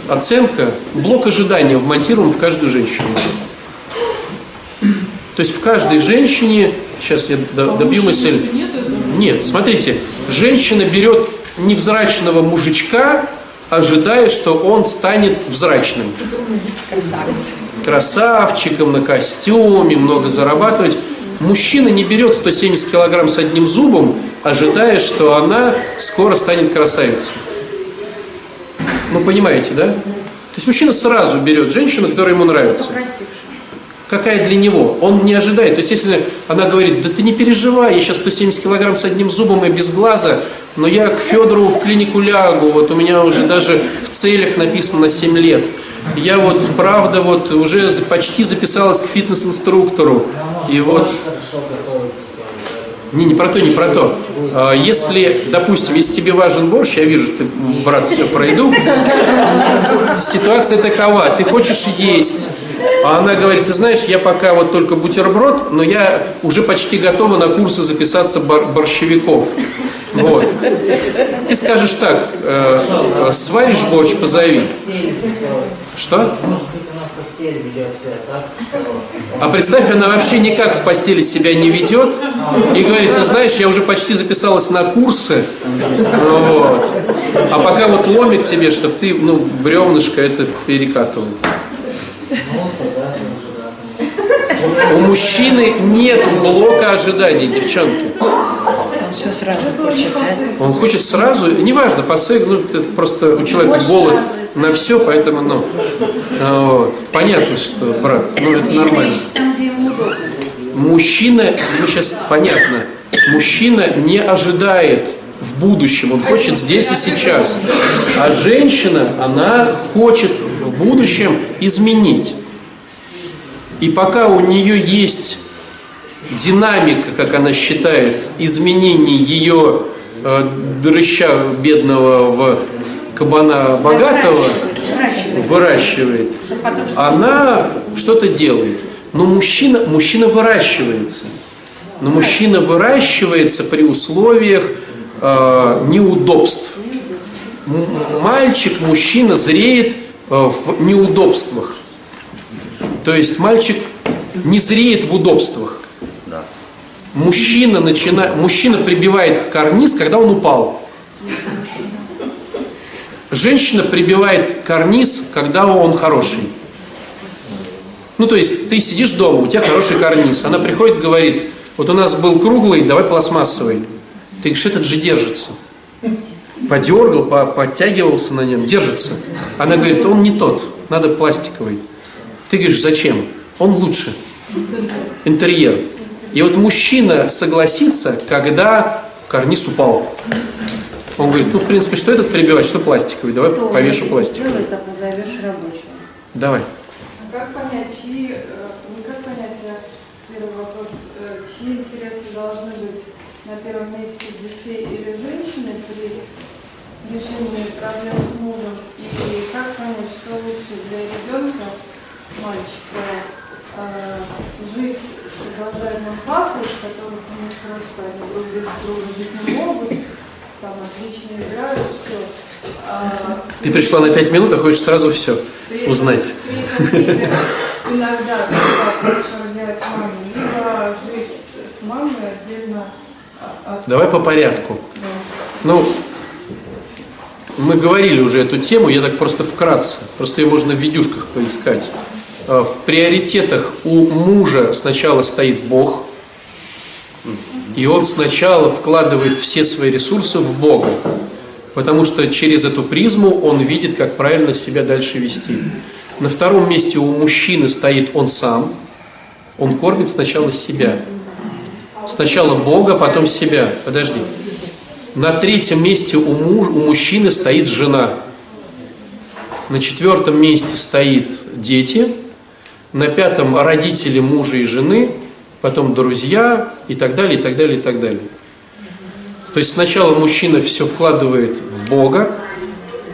оценка, блок ожидания вмонтирован в каждую женщину. То есть в каждой женщине, сейчас я до- добью мысль, нет, смотрите, женщина берет невзрачного мужичка, ожидая, что он станет взрачным. Красавец. Красавчиком на костюме, много зарабатывать. Мужчина не берет 170 килограмм с одним зубом, ожидая, что она скоро станет красавицей. Ну, понимаете, да? То есть мужчина сразу берет женщину, которая ему нравится. Какая для него? Он не ожидает. То есть если она говорит, да ты не переживай, я сейчас 170 килограмм с одним зубом и без глаза, но я к Федорову в клинику лягу, вот у меня уже даже в целях написано на 7 лет. Я вот, правда, вот уже почти записалась к фитнес-инструктору. И вот не, не про то, не про то. А, Если, допустим, если тебе важен борщ, я вижу, ты, брат, все пройду. Ситуация такова, ты хочешь есть, А она говорит, ты знаешь, я пока вот только бутерброд, но я уже почти готова на курсы записаться бор- борщевиков. Вот. Ты скажешь так, э, э, сваришь борщ, позови. Что? Может быть, она в постели ведет себя так. А представь, она вообще никак в постели себя не ведет и говорит, ты знаешь, я уже почти записалась на курсы, вот. а пока вот ломик тебе, чтобы ты, ну, бревнышко это перекатывал. У мужчины нет блока ожиданий, девчонки. Он все сразу хочет, да? Он хочет сразу, неважно, посыл, ну, просто у человека голод на все, поэтому, ну, а, вот. понятно, что, брат, ну, это нормально. Мужчина, ну сейчас понятно, мужчина не ожидает в будущем, он хочет здесь и сейчас. А женщина, она хочет в будущем изменить. И пока у нее есть динамика, как она считает, изменений ее э, дрыща бедного в кабана богатого, выращивает, она что-то делает. Но мужчина, мужчина выращивается. Но мужчина выращивается при условиях э, неудобств. Мальчик, мужчина зреет э, в неудобствах. То есть мальчик не зреет в удобствах. Мужчина, начина... Мужчина прибивает карниз, когда он упал. Женщина прибивает карниз, когда он хороший. Ну, то есть ты сидишь дома, у тебя хороший карниз. Она приходит говорит, вот у нас был круглый, давай пластмассовый. Ты говоришь, этот же держится. Подергал, по- подтягивался на нем, держится. Она говорит, он не тот, надо пластиковый. Ты говоришь, зачем? Он лучше. Интерьер. И вот мужчина согласится, когда карниз упал. Он говорит, ну, в принципе, что этот прибивать, что пластиковый, давай повешу пластиковый. так назовешь рабочего. Давай. А Как понять, чьи, э, не как понять, а первый вопрос, э, чьи интересы должны быть на первом месте детей или женщины при решении проблем с мужем? И как понять, что лучше для ребенка, мальчика, жить с уважаемым папой, которых они просто они друг без друга жить не могут, там отлично играют, все. Ты пришла на пять минут, а хочешь сразу все узнать. При этом, иногда оставляет маму, либо жить с мамой отдельно а, от... Давай по порядку. Да. Ну, мы говорили уже эту тему, я так просто вкратце, просто ее можно в видюшках поискать. А, В приоритетах у мужа сначала стоит Бог, и он сначала вкладывает все свои ресурсы в Бога, потому что через эту призму он видит, как правильно себя дальше вести. На втором месте у мужчины стоит он сам, он кормит сначала себя. Сначала Бога, потом себя. Подожди. На третьем месте у, муж, у мужчины стоит жена. На четвертом месте стоит дети. На пятом родители мужа и жены. Потом друзья и так далее, и так далее, и так далее. То есть сначала мужчина все вкладывает в Бога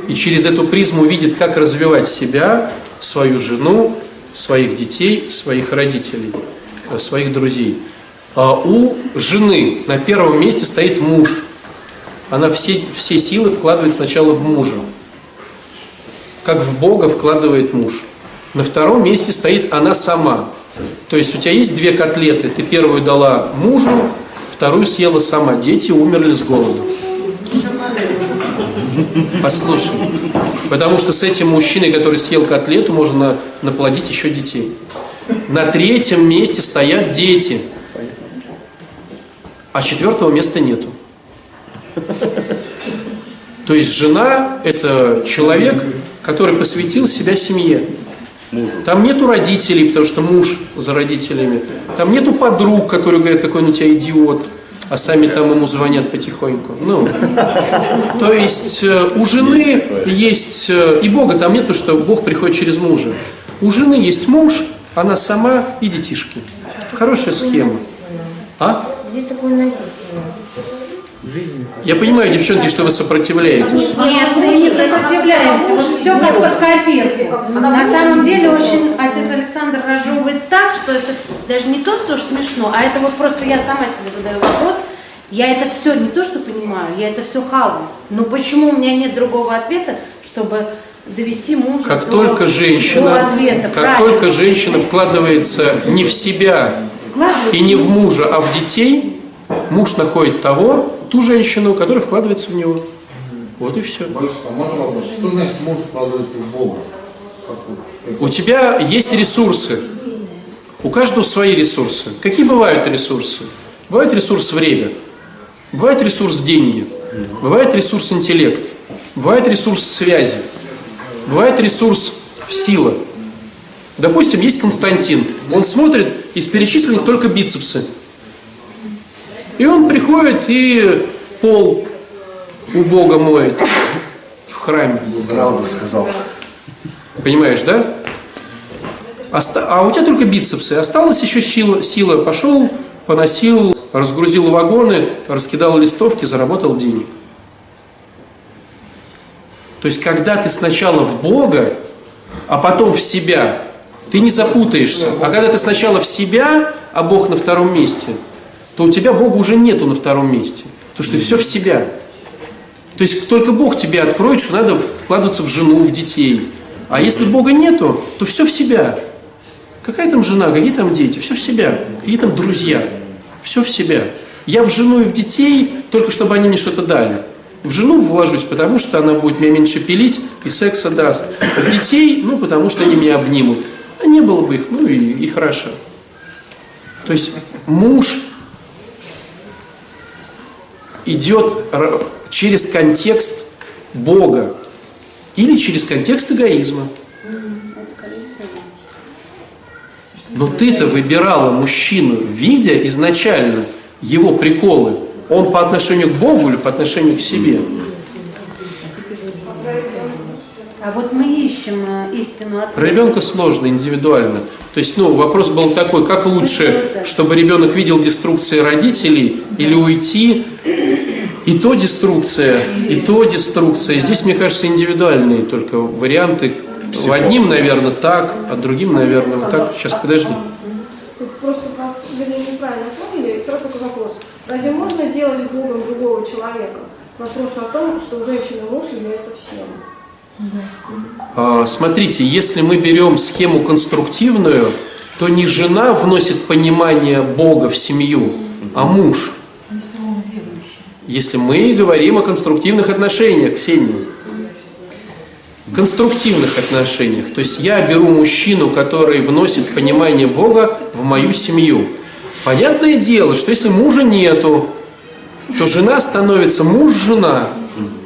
и через эту призму видит, как развивать себя, свою жену, своих детей, своих родителей, э, своих друзей. А у жены на первом месте стоит муж. Она все, все силы вкладывает сначала в мужа. Как в Бога вкладывает муж. На втором месте стоит она сама. То есть у тебя есть две котлеты. Ты первую дала мужу, вторую съела сама. Дети умерли с голоду. Послушай. Потому что с этим мужчиной, который съел котлету, можно наплодить еще детей. На третьем месте стоят дети. А четвертого места нету. То есть жена – это человек, который посвятил себя семье. Там нету родителей, потому что муж за родителями. Там нету подруг, которые говорят, какой он у тебя идиот, а сами там ему звонят потихоньку. Ну, то есть э, у жены есть, э, и Бога там нет, потому что Бог приходит через мужа. У жены есть муж, она сама и детишки. Хорошая схема. А? Где такое насилие? Я понимаю, девчонки, что вы сопротивляетесь. Нет, мы не сопротивляемся. Вот все как под копирку. На самом деле очень отец Александр разжевывает так, что это даже не то, что смешно, а это вот просто я сама себе задаю вопрос. Я это все не то, что понимаю, я это все хаваю. Но почему у меня нет другого ответа, чтобы довести мужа Как до, только до женщина, ответа? как Правильно. только женщина вкладывается не в себя и не в мужа, а в детей, муж находит того, ту женщину, которая вкладывается в него. Вот и все. Можно вопрос? Что значит муж вкладывается в Бога? У тебя есть ресурсы. У каждого свои ресурсы. Какие бывают ресурсы? Бывает ресурс время. Бывает ресурс деньги. Бывает ресурс интеллект. Бывает ресурс связи. Бывает ресурс сила. Допустим, есть Константин. Он смотрит из перечисленных только бицепсы. И он приходит и пол у Бога моет в храме. Правду сказал. Понимаешь, да? А у тебя только бицепсы. Осталась еще сила, сила. Пошел, поносил, разгрузил вагоны, раскидал листовки, заработал денег. То есть, когда ты сначала в Бога, а потом в себя, ты не запутаешься. А когда ты сначала в себя, а Бог на втором месте, то у тебя Бога уже нету на втором месте. Потому что все в себя. То есть только Бог тебе откроет, что надо вкладываться в жену, в детей. А если Бога нету, то все в себя. Какая там жена, какие там дети, все в себя. Какие там друзья, все в себя. Я в жену и в детей, только чтобы они мне что-то дали. В жену вложусь, потому что она будет меня меньше пилить и секса даст. В детей, ну, потому что они меня обнимут. А не было бы их, ну и, и хорошо. То есть муж идет через контекст Бога или через контекст эгоизма. Но ты-то выбирала мужчину, видя изначально его приколы. Он по отношению к Богу или по отношению к себе? А вот мы ищем э, истину от Про ребенка сложно, индивидуально. То есть, ну, вопрос был такой, как лучше, чтобы ребенок видел деструкции родителей или уйти, и то деструкция, и то деструкция. Здесь, мне кажется, индивидуальные только варианты. В одним, наверное, так, а другим, наверное, вот так. Сейчас, подожди. Просто вас, вернее, неправильно поняли, и сразу такой вопрос. Разве можно делать Богом другого человека? Вопрос о том, что у женщины муж является всем. А, Смотрите, если мы берем схему конструктивную, то не жена вносит понимание Бога в семью, а муж. Если мы говорим о конструктивных отношениях, Ксения. Конструктивных отношениях. То есть я беру мужчину, который вносит понимание Бога в мою семью. Понятное дело, что если мужа нету, то жена становится муж-жена.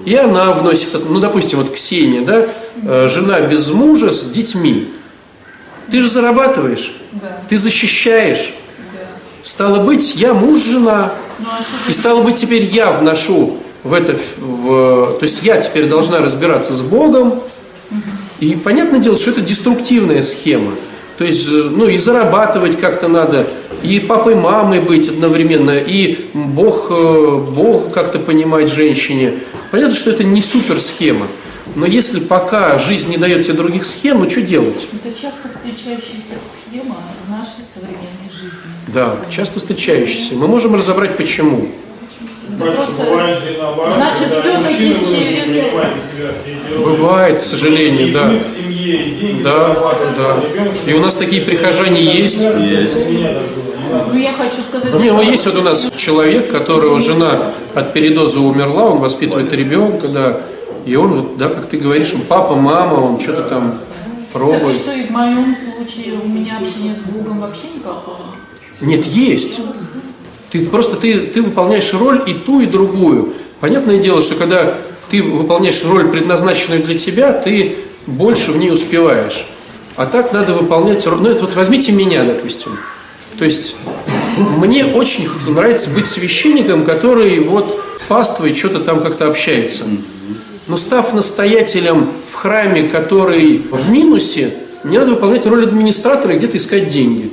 И она вносит, ну, допустим, вот Ксения, да, э, жена без мужа с детьми. Ты же зарабатываешь, ты защищаешь. Стало быть, я муж-жена. И стало быть, теперь я вношу в это, в- в- то есть я теперь должна разбираться с Богом. И понятное дело, что это деструктивная схема. То есть, э, ну и зарабатывать как-то надо, и папой, мамой быть одновременно, и Бог, э, Бог как-то понимать женщине. Понятно, что это не супер схема. Но если пока жизнь не дает тебе других схем, ну что делать? Это часто встречающаяся схема в нашей современной жизни. Да, часто встречающиеся. Мы можем разобрать почему. Просто, значит, все-таки через... Бывает, к сожалению, да. Да, да. И у нас такие прихожане есть. Есть. Ну, я хочу сказать... Не, ну есть вот у нас человек, которого жена от передоза умерла, он воспитывает ребенка, да. И он, вот, да, как ты говоришь, он папа, мама, он что-то там Так и пробует. что и в моем случае у меня общение с Богом вообще никакого. Нет, есть. Ты просто ты, ты выполняешь роль и ту, и другую. Понятное дело, что когда ты выполняешь роль, предназначенную для тебя, ты больше в ней успеваешь. А так надо выполнять. Ну, это вот возьмите меня, допустим. То есть мне очень нравится быть священником, который вот паствой что-то там как-то общается. Но став настоятелем в храме, который в минусе, мне надо выполнять роль администратора и где-то искать деньги.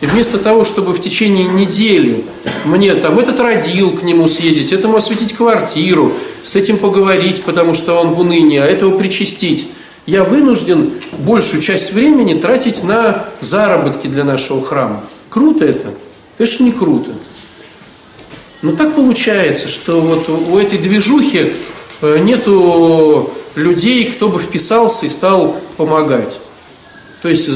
И вместо того, чтобы в течение недели мне там этот родил к нему съездить, этому осветить квартиру, с этим поговорить, потому что он в унынии, а этого причастить, я вынужден большую часть времени тратить на заработки для нашего храма. Круто это? Конечно, не круто. Но так получается, что вот у этой движухи нету людей, кто бы вписался и стал помогать. То есть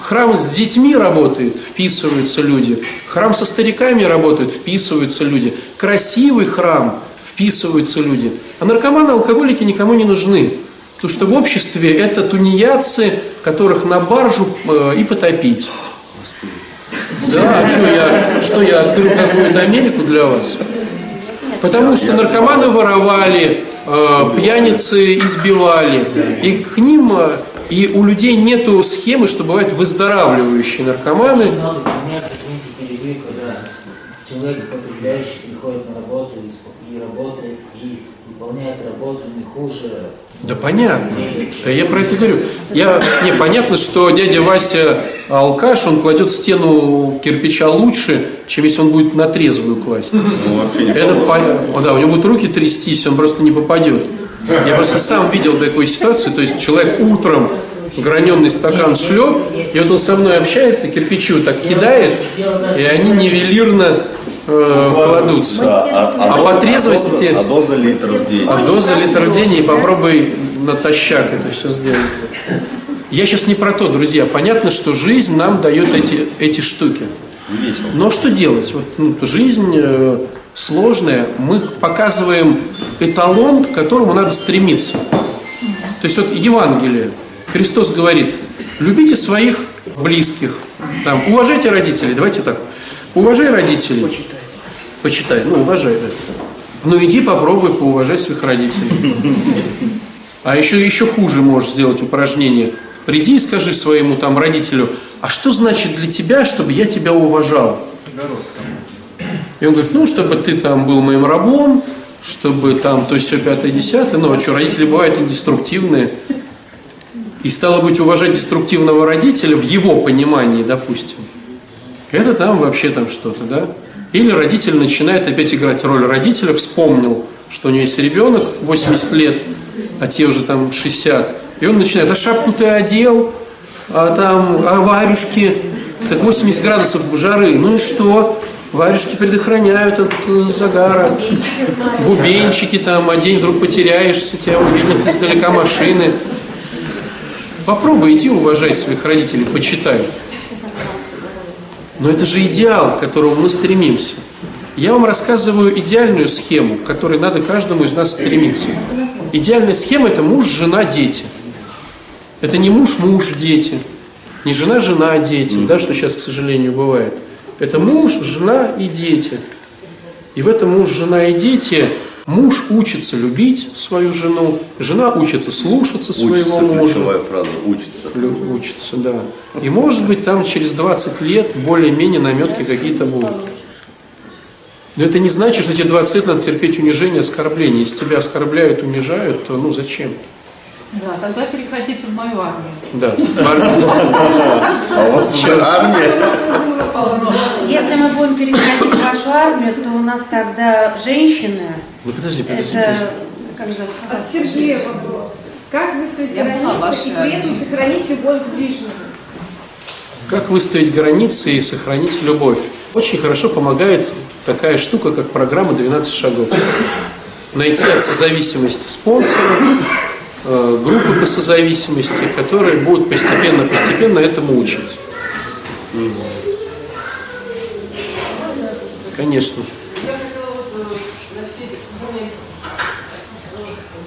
храм с детьми работает, вписываются люди. Храм со стариками работает, вписываются люди. Красивый храм, вписываются люди. А наркоманы, алкоголики никому не нужны. Потому что в обществе это тунеядцы, которых на баржу э, и потопить. Да, а что я, что я открыл какую-то Америку для вас? Потому что наркоманы воровали, э, пьяницы избивали. И к ним, э, и у людей нету схемы, что бывают выздоравливающие наркоманы. Человек, потребляющий, приходит на работу и работает, и выполняет работу не хуже Да понятно. Да я про это говорю. Я, не, понятно, что дядя Вася алкаш, он кладет стену кирпича лучше, чем если он будет на трезвую класть. Ну, вообще не Это понятно. Да, у него будут руки трястись, он просто не попадет. Я просто сам видел такую ситуацию, то есть человек утром граненый стакан шлеп, и вот он со мной общается, кирпичи вот так кидает, и они нивелирно э, кладутся. Да, А по трезвости- А доза литр в день. А доза литр в день и попробуй натощак это все сделать. Я сейчас не про то, друзья. Понятно, что жизнь нам дает эти, эти штуки. Весело. Но что делать? Вот, ну, жизнь э, сложная. Мы показываем эталон, к которому надо стремиться. То есть вот Евангелие. Христос говорит, любите своих близких. Там, уважайте родителей. Давайте так. Уважай родителей. Почитай. Ну, уважай, да. Ну, иди попробуй поуважать своих родителей. А еще, еще хуже можешь сделать упражнение. Приди и скажи своему там родителю, а что значит для тебя, чтобы я тебя уважал? И он говорит, ну, чтобы ты там был моим рабом, чтобы там то есть все пятое, десятое. Ну, а что, родители бывают и деструктивные. И стало быть, уважать деструктивного родителя в его понимании, допустим, это там вообще там что-то, да? Или родитель начинает опять играть роль родителя, вспомнил, что у него есть ребенок 80 лет, а те уже там 60. И он начинает, а шапку ты одел, а там, а варюшки, так 80 градусов жары, ну и что? Варюшки предохраняют от э, загара. Бубенчики там, а день вдруг потеряешься, тебя увидят издалека машины. Попробуй, иди уважай своих родителей, почитай. Но это же идеал, к которому мы стремимся. Я вам рассказываю идеальную схему, к которой надо каждому из нас стремиться. Идеальная схема – это муж, жена, дети. Это не муж, муж, дети. Не жена, жена, дети, да, что сейчас, к сожалению, бывает. Это муж, жена и дети. И в этом муж, жена и дети муж учится любить свою жену, жена учится слушаться своего Учится, мужа. ключевая фраза, учится. Лю- Учится, да. И может быть там через 20 лет более-менее наметки какие-то будут. Но это не значит, что тебе 20 лет надо терпеть унижение, оскорбление. Если тебя оскорбляют, унижают, то ну зачем? Да, тогда переходите в мою армию. Да. А у вас уже армия? Если мы будем переходить в вашу армию, то у нас тогда женщины, Ну подожди, подожди, это, подожди. как же От Сергея вопрос. Как выставить границы и при этом сохранить любовь к ближнему? Как выставить границы и сохранить любовь? Очень хорошо помогает такая штука, как программа «12 шагов». Найти от созависимости спонсора, группы по созависимости, которые будут постепенно-постепенно этому учить. Конечно. Я хотела вот э, э,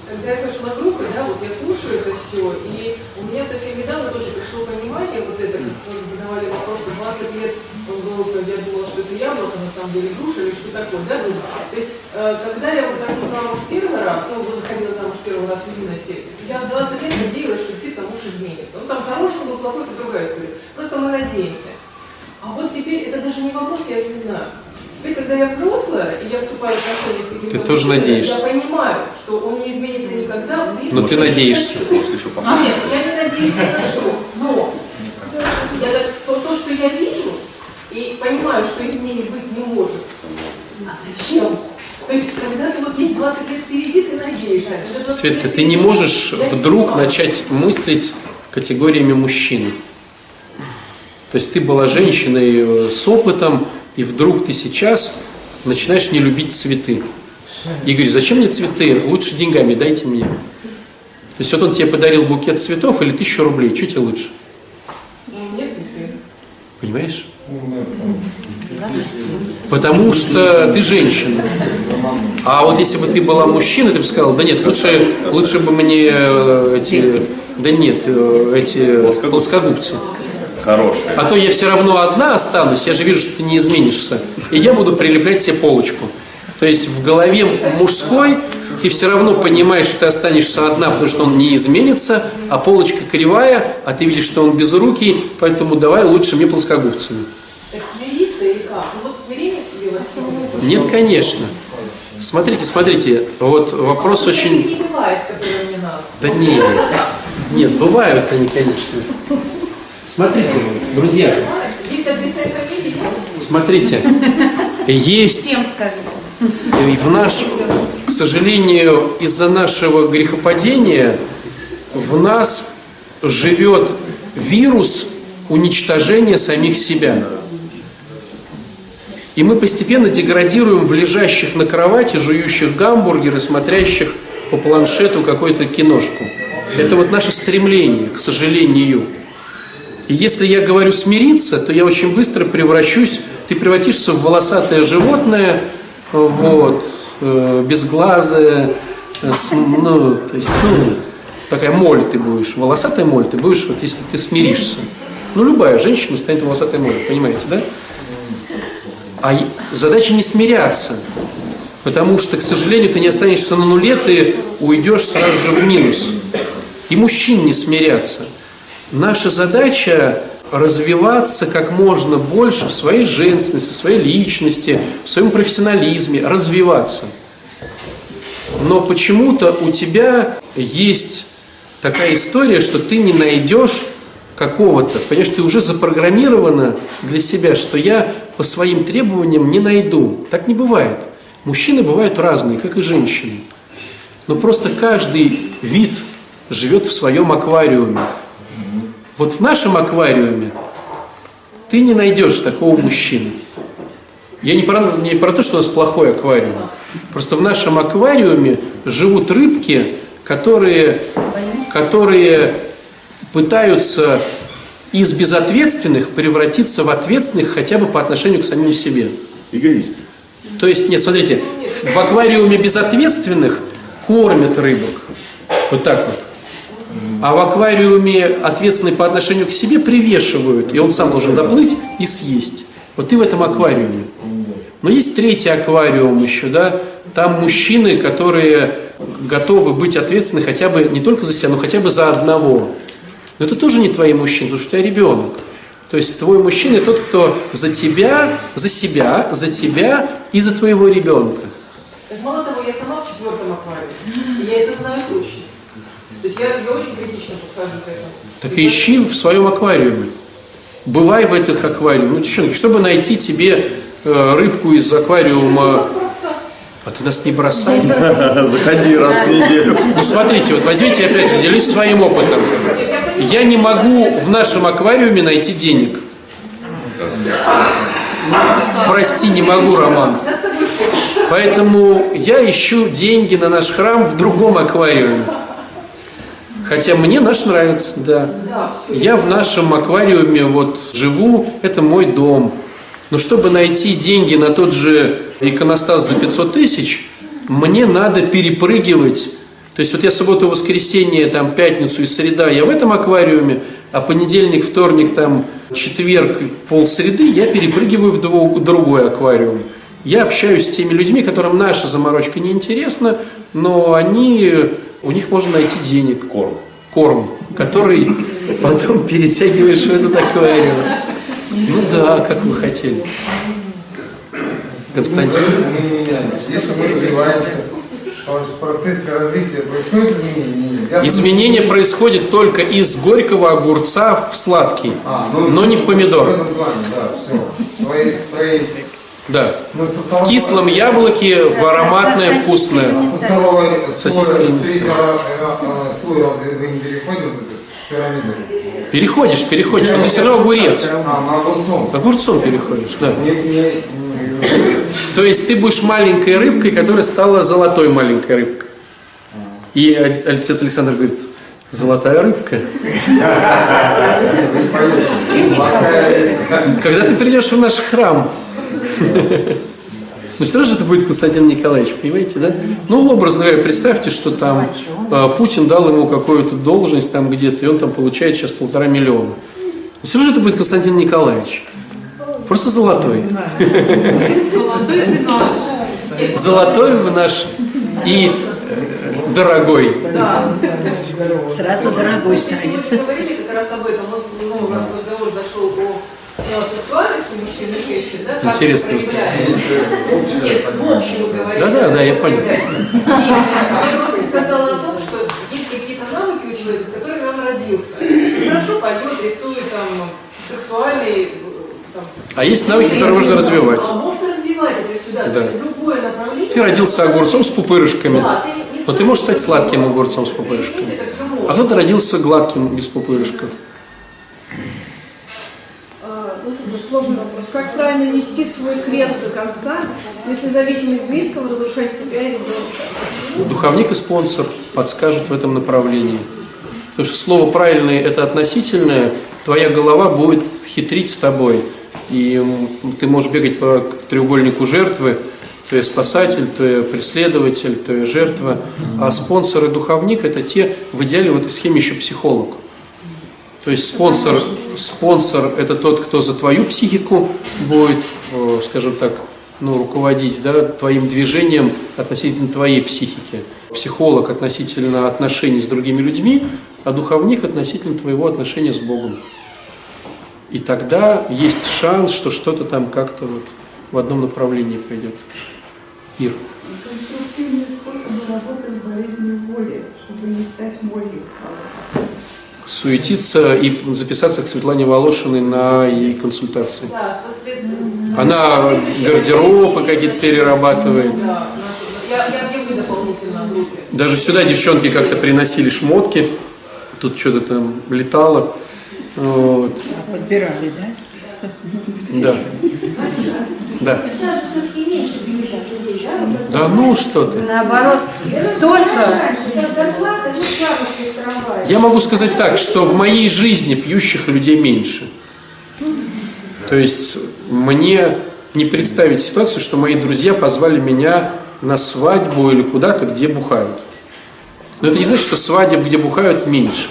когда я группы, да, вот я слушаю это все, и у меня совсем недавно тоже пришло понимание, вот это, задавали вопросы, 20 лет я думала, что это яблоко, на самом деле груша или что такое, да, ну, то есть, э, когда я вот вышла замуж первый раз, ну, вот выходила замуж первый раз в юности, я 20 лет надеялась, что действительно муж изменится. Ну, там хороший был, плохой, это другая история. Просто мы надеемся. А вот теперь, это даже не вопрос, я это не знаю. Теперь, когда я взрослая, и я вступаю в отношения с каким-то Ты тоже надеешься. Я понимаю, что он не изменится никогда. Но ты надеешься. Может, еще А нет, я не надеюсь ни на что. Но я то, то, что я вижу, понимаю, что изменений быть не может. А зачем? То есть, когда ты вот есть 20 лет впереди, ты надеешься. Когда 20 Светка, ты не можешь вдруг начать мыслить категориями мужчины. То есть ты была женщиной э, с опытом, и вдруг ты сейчас начинаешь не любить цветы. И говоришь, зачем мне цветы? Лучше деньгами дайте мне. То есть вот он тебе подарил букет цветов или тысячу рублей, что тебе лучше? Ну, мне цветы. Понимаешь? Потому что ты женщина. А вот если бы ты была мужчина, ты бы сказал, да нет, лучше, лучше бы мне э, эти, да нет, э, эти плоскогубцы. Хорошая. А то я все равно одна останусь, я же вижу, что ты не изменишься. И я буду прилеплять себе полочку. То есть в голове мужской ты все равно понимаешь, что ты останешься одна, потому что он не изменится, а полочка кривая, а ты видишь, что он безрукий, поэтому давай лучше мне плоскогубцами. Так смириться или как? Ну вот смирение в себе воспитывать. Нет, конечно. Смотрите, смотрите, вот вопрос Таких очень... не бывает, мне надо. Да нет, нет, бывают они, конечно. Смотрите, друзья, смотрите, есть в наш, к сожалению, из-за нашего грехопадения в нас живет вирус уничтожения самих себя. И мы постепенно деградируем в лежащих на кровати, жующих гамбургеры, смотрящих по планшету какую-то киношку. Это вот наше стремление, к сожалению. И если я говорю смириться, то я очень быстро превращусь, ты превратишься в волосатое животное, вот, э, безглазое, э, с- ну, то есть, ну, такая моль ты будешь, волосатая моль ты будешь, вот если ты смиришься. Ну, любая женщина станет волосатой молью, понимаете, да? А задача не смиряться, потому что, к сожалению, ты не останешься на нуле, ты уйдешь сразу же в минус. И мужчин не смиряться. Наша задача развиваться как можно больше в своей женственности, в своей личности, в своем профессионализме, развиваться. Но почему-то у тебя есть такая история, что ты не найдешь какого-то, понимаешь, ты уже запрограммирована для себя, что я по своим требованиям не найду. Так не бывает. Мужчины бывают разные, как и женщины. Но просто каждый вид живет в своем аквариуме. Вот в нашем аквариуме ты не найдешь такого мужчины. Я не про, не про то, что у нас плохой аквариум. Просто в нашем аквариуме живут рыбки, которые, которые пытаются из безответственных превратиться в ответственных хотя бы по отношению к самим себе. Эгоисты. То есть, нет, смотрите, в аквариуме безответственных кормят рыбок. Вот так вот. А в аквариуме ответственный по отношению к себе привешивают, и он сам должен доплыть и съесть. Вот ты в этом аквариуме. Но есть третий аквариум еще, да, там мужчины, которые готовы быть ответственны хотя бы не только за себя, но хотя бы за одного. Но это тоже не твои мужчины, потому что ты ребенок. То есть твой мужчина тот, кто за тебя, за себя, за тебя и за твоего ребенка. Так мало того, я сама в четвертом аквариуме. Я это знаю точно. То есть я, я очень критично подхожу к этому. Так и ищи в своем аквариуме. Бывай в этих аквариумах. Ну, девчонки, чтобы найти тебе э, рыбку из аквариума, а ты нас не бросай. Заходи раз в неделю. Ну, смотрите, вот возьмите, опять же, делюсь своим опытом. Я не могу в нашем аквариуме найти денег. Прости, не могу, Роман. Поэтому я ищу деньги на наш храм в другом аквариуме. Хотя мне наш нравится, да. Я в нашем аквариуме вот живу, это мой дом. Но чтобы найти деньги на тот же иконостас за 500 тысяч, мне надо перепрыгивать. То есть вот я субботу, воскресенье, там, пятницу и среда я в этом аквариуме, а понедельник, вторник, там, четверг, полсреды я перепрыгиваю в другой аквариум. Я общаюсь с теми людьми, которым наша заморочка не интересна, но они, у них можно найти денег. Корм. Корм, который потом перетягиваешь в этот аквариум. Ну да, как вы хотели. Константин. Мы меняемся. Если мы развиваемся, в процессе развития происходит изменение. Я Изменение происходит только из горького огурца в сладкий, А, ну, но не в В помидор. этом плане, да, все. своей, своей Да. ну, В кислом яблоке, в ароматное, вкусное. Сосиска не э, э, разве вы не переходите пирамиду? Переходишь, переходишь, но ты все равно огурец. А. Огурцом переходишь, да. Не, не, не- То есть ты будешь маленькой рыбкой, которая стала золотой маленькой рыбкой. И отец Александр говорит, золотая рыбка. Когда ты придешь в наш храм, ну все равно же это будет Константин Николаевич, понимаете, да? Ну, образно говоря, представьте, что там э, Путин дал ему какую-то должность там где-то, и он там получает сейчас полтора миллиона. Но все равно же это будет Константин Николаевич. Просто золотой. Золотой ты наш. Золотой вы наш и э, дорогой. Сразу дорогой станет. Сегодня говорили как раз об этом. Вот ну, у нас разговор зашел о о сексуальности мужчин и женщин, да? Как Интересно. Нет, в общем мы говорим. Да-да, как да, я понял. я просто сказала о том, что есть какие-то навыки у человека, с которыми он родился. Хорошо поет, рисует, там, сексуальный... А есть навыки, которые можно развивать. А можно развивать это сюда. Да. То есть любое направление... Ты родился огурцом с пупырышками. Да, ты не Но ты сам можешь стать сладким огурцом с пупырышками. А кто-то родился гладким, без пупырышков. А, ну, сложный вопрос. Как правильно нести свой хлеб до конца, если зависимость близкого разрушает тебя и ребенка? Духовник и спонсор подскажут в этом направлении. Потому что слово правильное – это относительное, твоя голова будет хитрить с тобой. И ты можешь бегать по треугольнику жертвы, то есть спасатель, то есть преследователь, то есть жертва. А спонсор и духовник – это те, в идеале в этой схеме еще психолог. То есть спонсор, спонсор – это тот, кто за твою психику будет, э, скажем так, ну, руководить да, твоим движением относительно твоей психики. Психолог относительно отношений с другими людьми, а духовник относительно твоего отношения с Богом. И тогда есть шанс, что что-то там как-то вот в одном направлении пойдет. Ир. Конструктивные способы работы с болезнью воли, чтобы не стать молью. Суетиться и записаться к Светлане Волошиной на ей консультации. Да, со свет... Она гардеробы какие-то перерабатывает. Да, нашу- я, я объявлю дополнительно в группе. Даже сюда девчонки как-то приносили шмотки. Тут что-то там летало. Вот. Подбирали, да? Да. Да. Сейчас все-таки меньше людей, да? Да ну что ты. Наоборот, столько. Я могу сказать так, что в моей жизни пьющих людей меньше. То есть мне не представить ситуацию, что мои друзья позвали меня на свадьбу или куда-то, где бухают. Но это не значит, что свадеб, где бухают, меньше.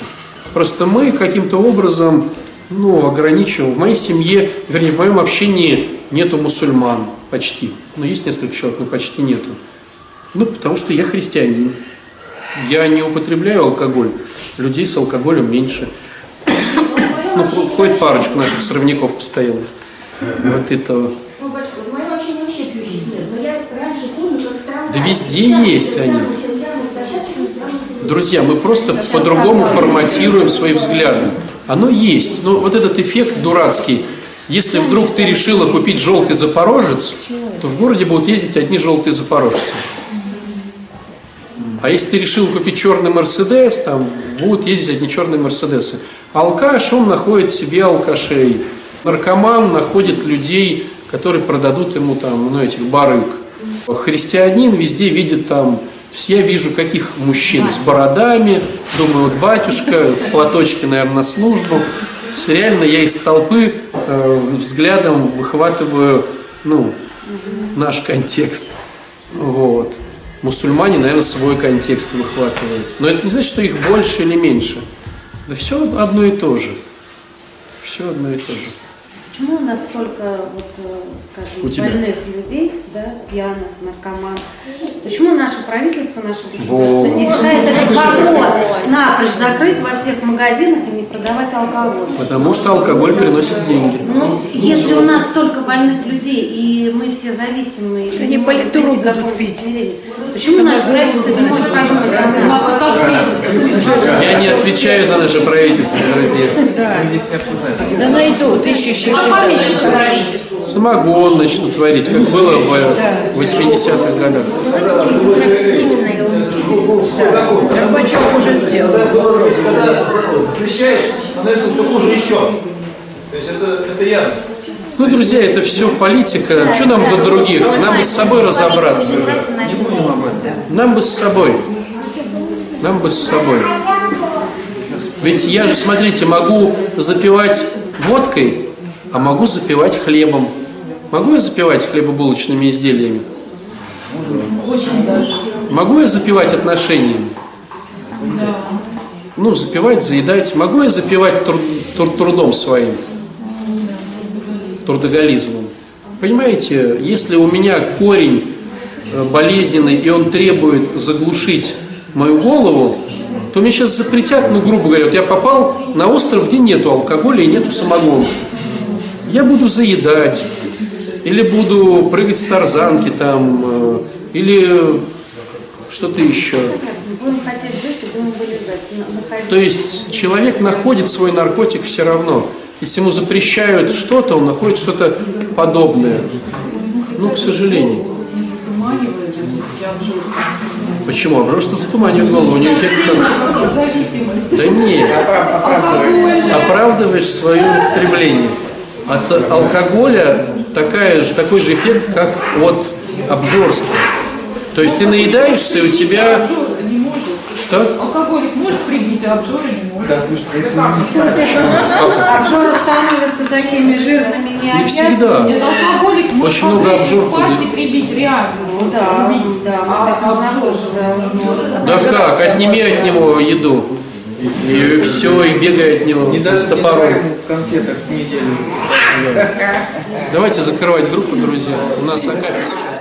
Просто мы каким-то образом ну, ограничиваем. В моей семье, вернее, в моем общении нету мусульман почти. Ну, есть несколько человек, но почти нету. Ну, потому что я христианин. Я не употребляю алкоголь. Людей с алкоголем меньше. Ну, хо- ходит парочку наших сорвняков постоянно. Вот это. Ну. Но. Да везде есть они. Друзья, мы просто по-другому форматируем свои взгляды. Оно есть. Но вот этот эффект дурацкий. Если вдруг ты решила купить желтый запорожец, то в городе будут ездить одни желтые запорожцы. А если ты решил купить черный Мерседес, там будут ездить одни черные Мерседесы. Алкаш, он находит себе алкашей. Наркоман находит людей, которые продадут ему там, ну, этих барыг. Христианин везде видит там, то я вижу каких мужчин с бородами, думаю, вот батюшка в платочке, наверное, на службу. То реально я из толпы э, взглядом выхватываю, ну, наш контекст. Вот. Мусульмане, наверное, свой контекст выхватывают. Но это не значит, что их больше или меньше. Да все одно и то же. Все одно и то же. Почему у нас столько, вот, э, У скажем, тебя. больных людей, да, пьяных, наркоман? Почему наше правительство, наше государство Во. не решает этот вопрос напрочь закрыть во всех магазинах и не продавать алкоголь? Потому что алкоголь приносит деньги. Ну, если у нас столько больных людей, и мы все зависимые, Они политуру будут пить. почему наше правительство не может У. Я не отвечаю за наше правительство, друзья. Да. Да найдут, ищущие самогон начнут варить, как было в 80-х годах. Горбачев уже сделал. Когда запрещаешь, становится все хуже еще. То есть это, это. Ну, друзья, это все политика. Что нам до других? Нам бы с собой разобраться. Нам бы с собой. Нам бы с собой. Ведь я же, смотрите, могу запивать водкой, а могу запивать хлебом. Могу я запивать хлебобулочными изделиями? Могу я запивать отношениями? Ну, запивать, заедать. Могу я запивать труд- труд- трудом своим? Трудоголизмом. Понимаете, если у меня корень э, болезненный, и он требует заглушить мою голову, то мне сейчас запретят, ну, грубо говоря, вот я попал на остров, где нету алкоголя и нету самогона. Я буду заедать, или буду прыгать с тарзанки там, э, или что-то еще. То есть человек находит свой наркотик все равно. Если ему запрещают что-то, он находит что-то подобное. Ну, к сожалению. Не. Почему? Обжорство затуманивает голову, у него эффект. Да нет, оправдываешь свое употребление. От алкоголя такая же, такой же эффект, как от обжорства. То есть ты наедаешься, и у тебя... Обжора не может. Что? Алкоголик может прибить, а обжора не может. Обжоры становятся такими жирными, не Не всегда. Нет, алкоголик может Очень много обжор упасть и прибить реально. Да, убить. да, мы А этим знакомы, обжора да, может. Да как? Отними от него еду. И все, и бегай от него с топором. конфеток в неделю. Давайте закрывать группу, друзья. У нас Акапис сейчас.